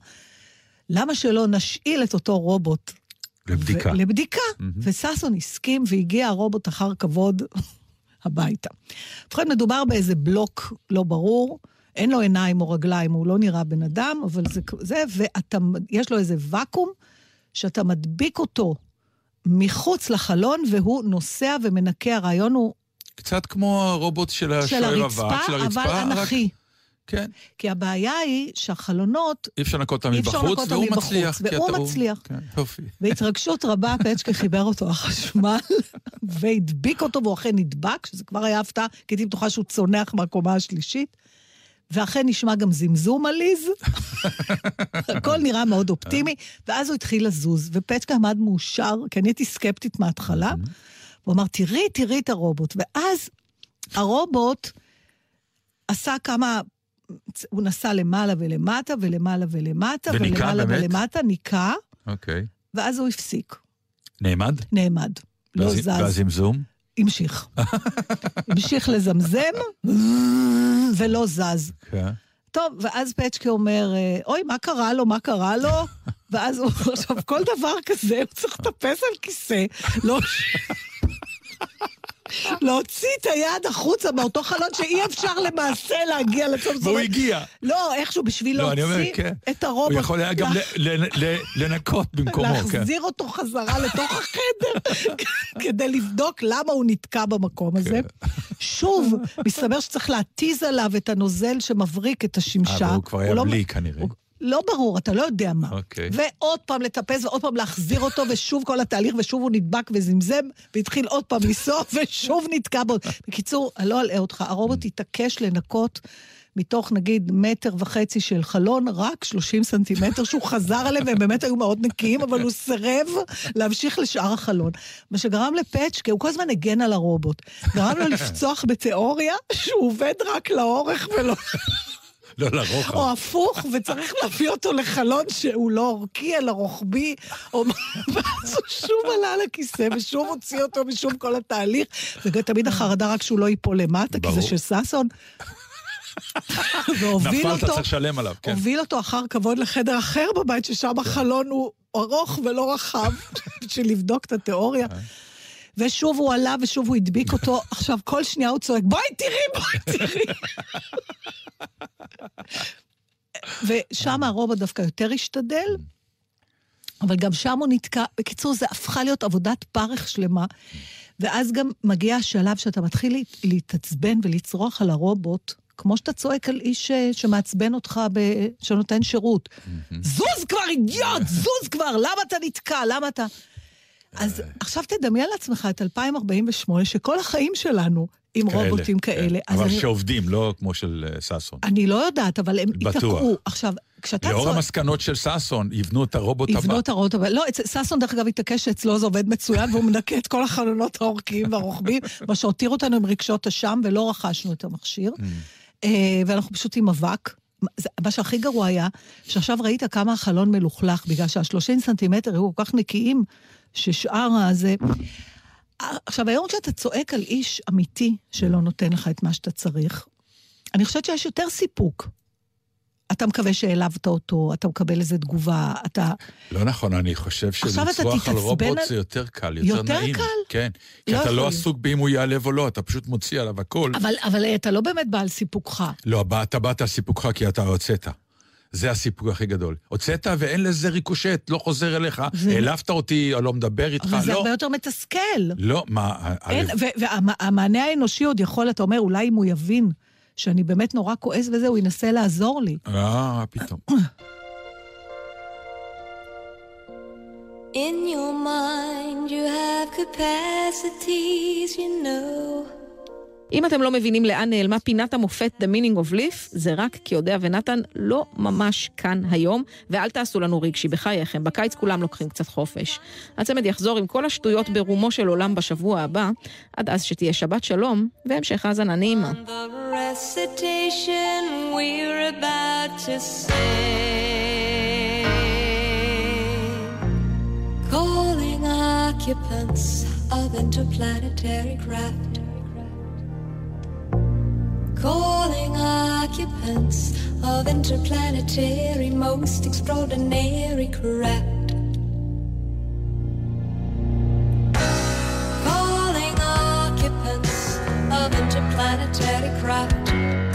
למה שלא נשאיל את אותו רובוט? לבדיקה. ו- לבדיקה. וששון הסכים והגיע הרובוט אחר כבוד [laughs] הביתה. ובכן, מדובר באיזה בלוק לא ברור, אין לו עיניים או רגליים, הוא לא נראה בן אדם, אבל זה, זה ויש לו איזה ואקום שאתה מדביק אותו מחוץ לחלון, והוא נוסע ומנקה. הרעיון הוא קצת כמו הרובוט של השוער אבק, של הרצפה, אבל רק- אנכי. כן. כי הבעיה היא שהחלונות, אי אפשר לנקות אותם מבחוץ, והוא מצליח. כי והוא מצליח. כן, יופי. בהתרגשות רבה [laughs] פצ'קה חיבר אותו החשמל, [laughs] והדביק אותו, והוא אכן נדבק, שזה כבר היה הפתעה, כי הייתי בטוחה שהוא צונח מהקומה השלישית. ואכן נשמע גם זמזום עליז, [laughs] הכל נראה מאוד אופטימי, ואז הוא התחיל לזוז, ופצ'קה עמד מאושר, כי אני הייתי סקפטית מההתחלה, הוא אמר, תראי, תראי את הרובוט. ואז הרובוט עשה כמה, הוא נסע למעלה ולמטה, ולמעלה ולמטה, וניקה ולמעלה באמת? ולמטה, ניקה, אוקיי. ואז הוא הפסיק, נעמד? נעמד, לא ואז- זז, והזמזום? המשיך. [laughs] המשיך לזמזם, ולא זז. כן. טוב, ואז פצ'קה אומר, אה, אוי, מה קרה לו, מה קרה לו? [laughs] ואז הוא, עכשיו, כל דבר כזה, הוא צריך לטפס על כיסא, לא... [laughs] להוציא את היד החוצה מאותו חלון שאי אפשר למעשה להגיע לצום. זאת והוא הגיע. לא, איכשהו בשביל לא, אני אומר, להוציא כן. את הרובוט. הוא יכול היה גם לנקות במקומו, כן. להחזיר אותו חזרה לתוך החדר, [laughs] כדי לבדוק למה הוא נתקע במקום הזה. כן. שוב, מסתבר שצריך להתיז עליו את הנוזל שמבריק את השמשה. אבל הוא כבר היה לא- בלי כנראה. לא ברור, אתה לא יודע מה. אוקיי. ועוד פעם לטפס ועוד פעם להחזיר אותו, ושוב כל התהליך, ושוב הוא נדבק וזמזם, והתחיל עוד פעם לנסוע, [laughs] ושוב נתקע בו. בקיצור, אני לא אלאה אותך, הרובוט התעקש לנקות. מתוך נגיד מטר וחצי של חלון, רק 30 סנטימטר שהוא חזר עליהם, והם באמת היו מאוד נקיים, אבל הוא סירב להמשיך לשאר החלון. מה שגרם לפצ'קה, הוא כל הזמן הגן על הרובוט. גרם לו לפצוח בתיאוריה שהוא עובד רק לאורך ולא... לא לרוחב. או הפוך, וצריך להביא אותו לחלון שהוא לא אורכי, אלא רוחבי, או ואז הוא שוב עלה על הכיסא, ושוב הוציא אותו, ושוב כל התהליך, ותמיד החרדה רק שהוא לא ייפול למטה, כי זה. של ששון. והוביל נפלת, אותו, צריך לשלם עליו, כן. הוביל אותו אחר כבוד לחדר אחר בבית, ששם החלון הוא ארוך ולא רחב, [laughs] בשביל לבדוק את התיאוריה. ושוב הוא עלה ושוב הוא הדביק אותו. עכשיו, כל שנייה הוא צועק, בואי תראי, בואי תראי. ושם הרובוט דווקא יותר השתדל, אבל גם שם הוא נתקע. בקיצור, זה הפכה להיות עבודת פרך שלמה. ואז גם מגיע השלב שאתה מתחיל להת- להתעצבן ולצרוח על הרובוט, כמו שאתה צועק על איש אה, שמעצבן אותך, ב... שנותן שירות. זוז כבר, אידיוט! זוז כבר! למה אתה נתקע? למה אתה... אז עכשיו תדמיין לעצמך את 2048, שכל החיים שלנו עם כאלה, רובוטים כן. כאלה. אז אבל אני- שעובדים, לא כמו של אה, ששון. אני לא יודעת, אבל הם. ייתקעו. עכשיו, כשאתה לאור צועק... המסקנות של ששון, יבנו את הרובוט הבא. יבנו את הרובוט הבא. לא, ששון דרך אגב התעקש שאצלו זה עובד מצוין, והוא מנקה את כל החלונות האורכיים והרוחביים, [laughs] מה שהותיר אותנו עם רגשות אשם, ולא רכשנו את המכשיר. Mm. אה, ואנחנו פשוט עם אבק. מה שהכי גרוע היה, שעכשיו ראית כמה החלון מלוכלך, בגלל שה-30 סנטימטר היו כל כך נקיים, ששאר הזה... עכשיו, היום כשאתה צועק על איש אמיתי שלא נותן לך את מה שאתה צריך, אני חושבת שיש יותר סיפוק. אתה מקווה שהעלבת אותו, אתה מקבל איזה תגובה, אתה... לא נכון, אני חושב אתה שלצרוח על רובוט על- זה יותר קל, יותר יותר נעים. קל? כן. כי לא אתה יכול לא. עסוק באם הוא ייעלב או לא, אתה פשוט מוציא עליו הכל. אבל, אבל אתה לא באמת בעל סיפוקך. לא, בא- אתה באת על סיפוקך כי אתה הוצאת. זה הסיפוק הכי גדול. הוצאת ואין לזה ריקושט, לא חוזר אליך, זה- העלבת אותי או לא מדבר איתך, אבל זה לא. הרבה יותר מתסכל. לא, מה... אין, והמענה האנושי עוד יכול, אתה אומר, אולי אם הוא יבין שאני באמת נורא כועס וזה, הוא ינסה לעזור לי. אה, פתאום. In your mind, you have capacities, you know. אם אתם לא מבינים לאן נעלמה פינת המופת The Meaning of Leaf, זה רק כי אודיה ונתן לא ממש כאן היום, ואל תעשו לנו רגשי, בחייכם, בקיץ כולם לוקחים קצת חופש. הצמד יחזור עם כל השטויות ברומו של עולם בשבוע הבא, עד אז שתהיה שבת שלום, והמשך האזנה נעימה. Occupants of interplanetary craft. Calling occupants of interplanetary most extraordinary craft. Calling occupants of interplanetary craft.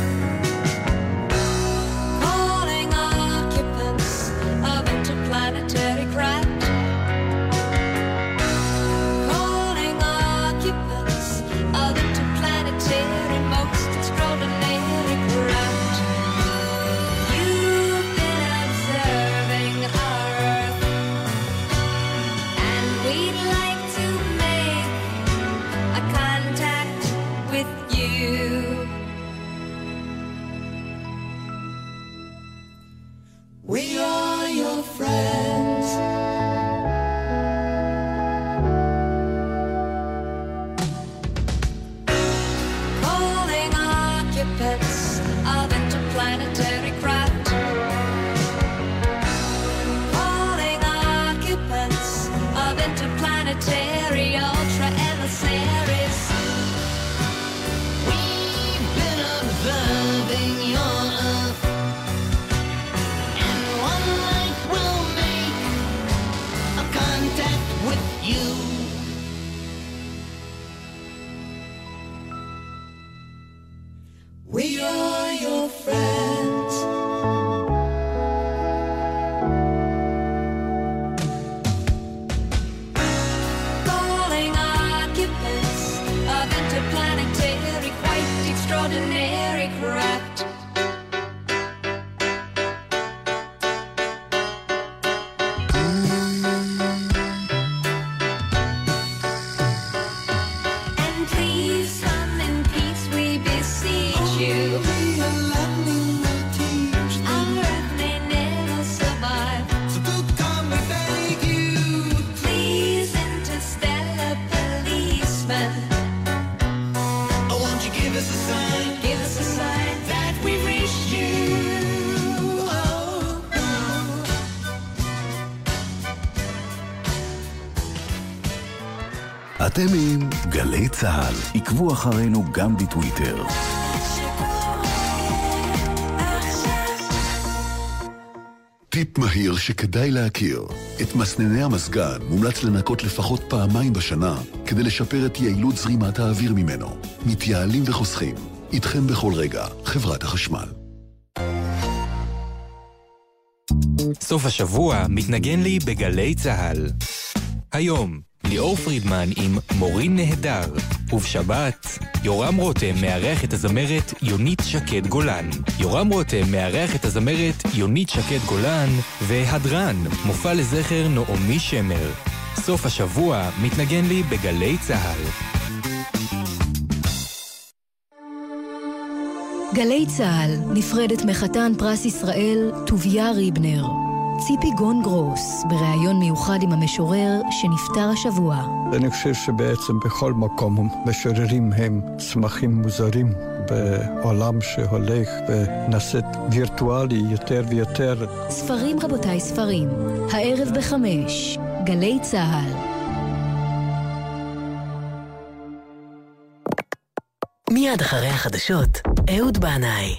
אתם עם גלי צה"ל, עקבו אחרינו גם בטוויטר. טיפ מהיר שכדאי להכיר. את מסנני המזגן מומלץ לנקות לפחות פעמיים בשנה כדי לשפר את יעילות זרימת האוויר ממנו. מתייעלים וחוסכים. איתכם בכל רגע, חברת החשמל. סוף השבוע מתנגן לי בגלי צה"ל. היום, ליאור פרידמן עם מורין נהדר, ובשבת, יורם רותם מארח את הזמרת יונית שקד גולן. יורם רותם מארח את הזמרת יונית שקד גולן, והדרן, מופע לזכר נעמי שמר. סוף השבוע מתנגן לי בגלי צה"ל. גלי צה"ל נפרדת מחתן פרס ישראל טוביה ריבנר. ציפי גון גרוס, בריאיון מיוחד עם המשורר שנפטר השבוע. אני חושב שבעצם בכל מקום משוררים הם צמחים מוזרים בעולם שהולך ונעשית וירטואלי יותר ויותר. ספרים רבותיי ספרים, הערב בחמש, גלי צה"ל. מיד אחרי החדשות, אהוד בנאי.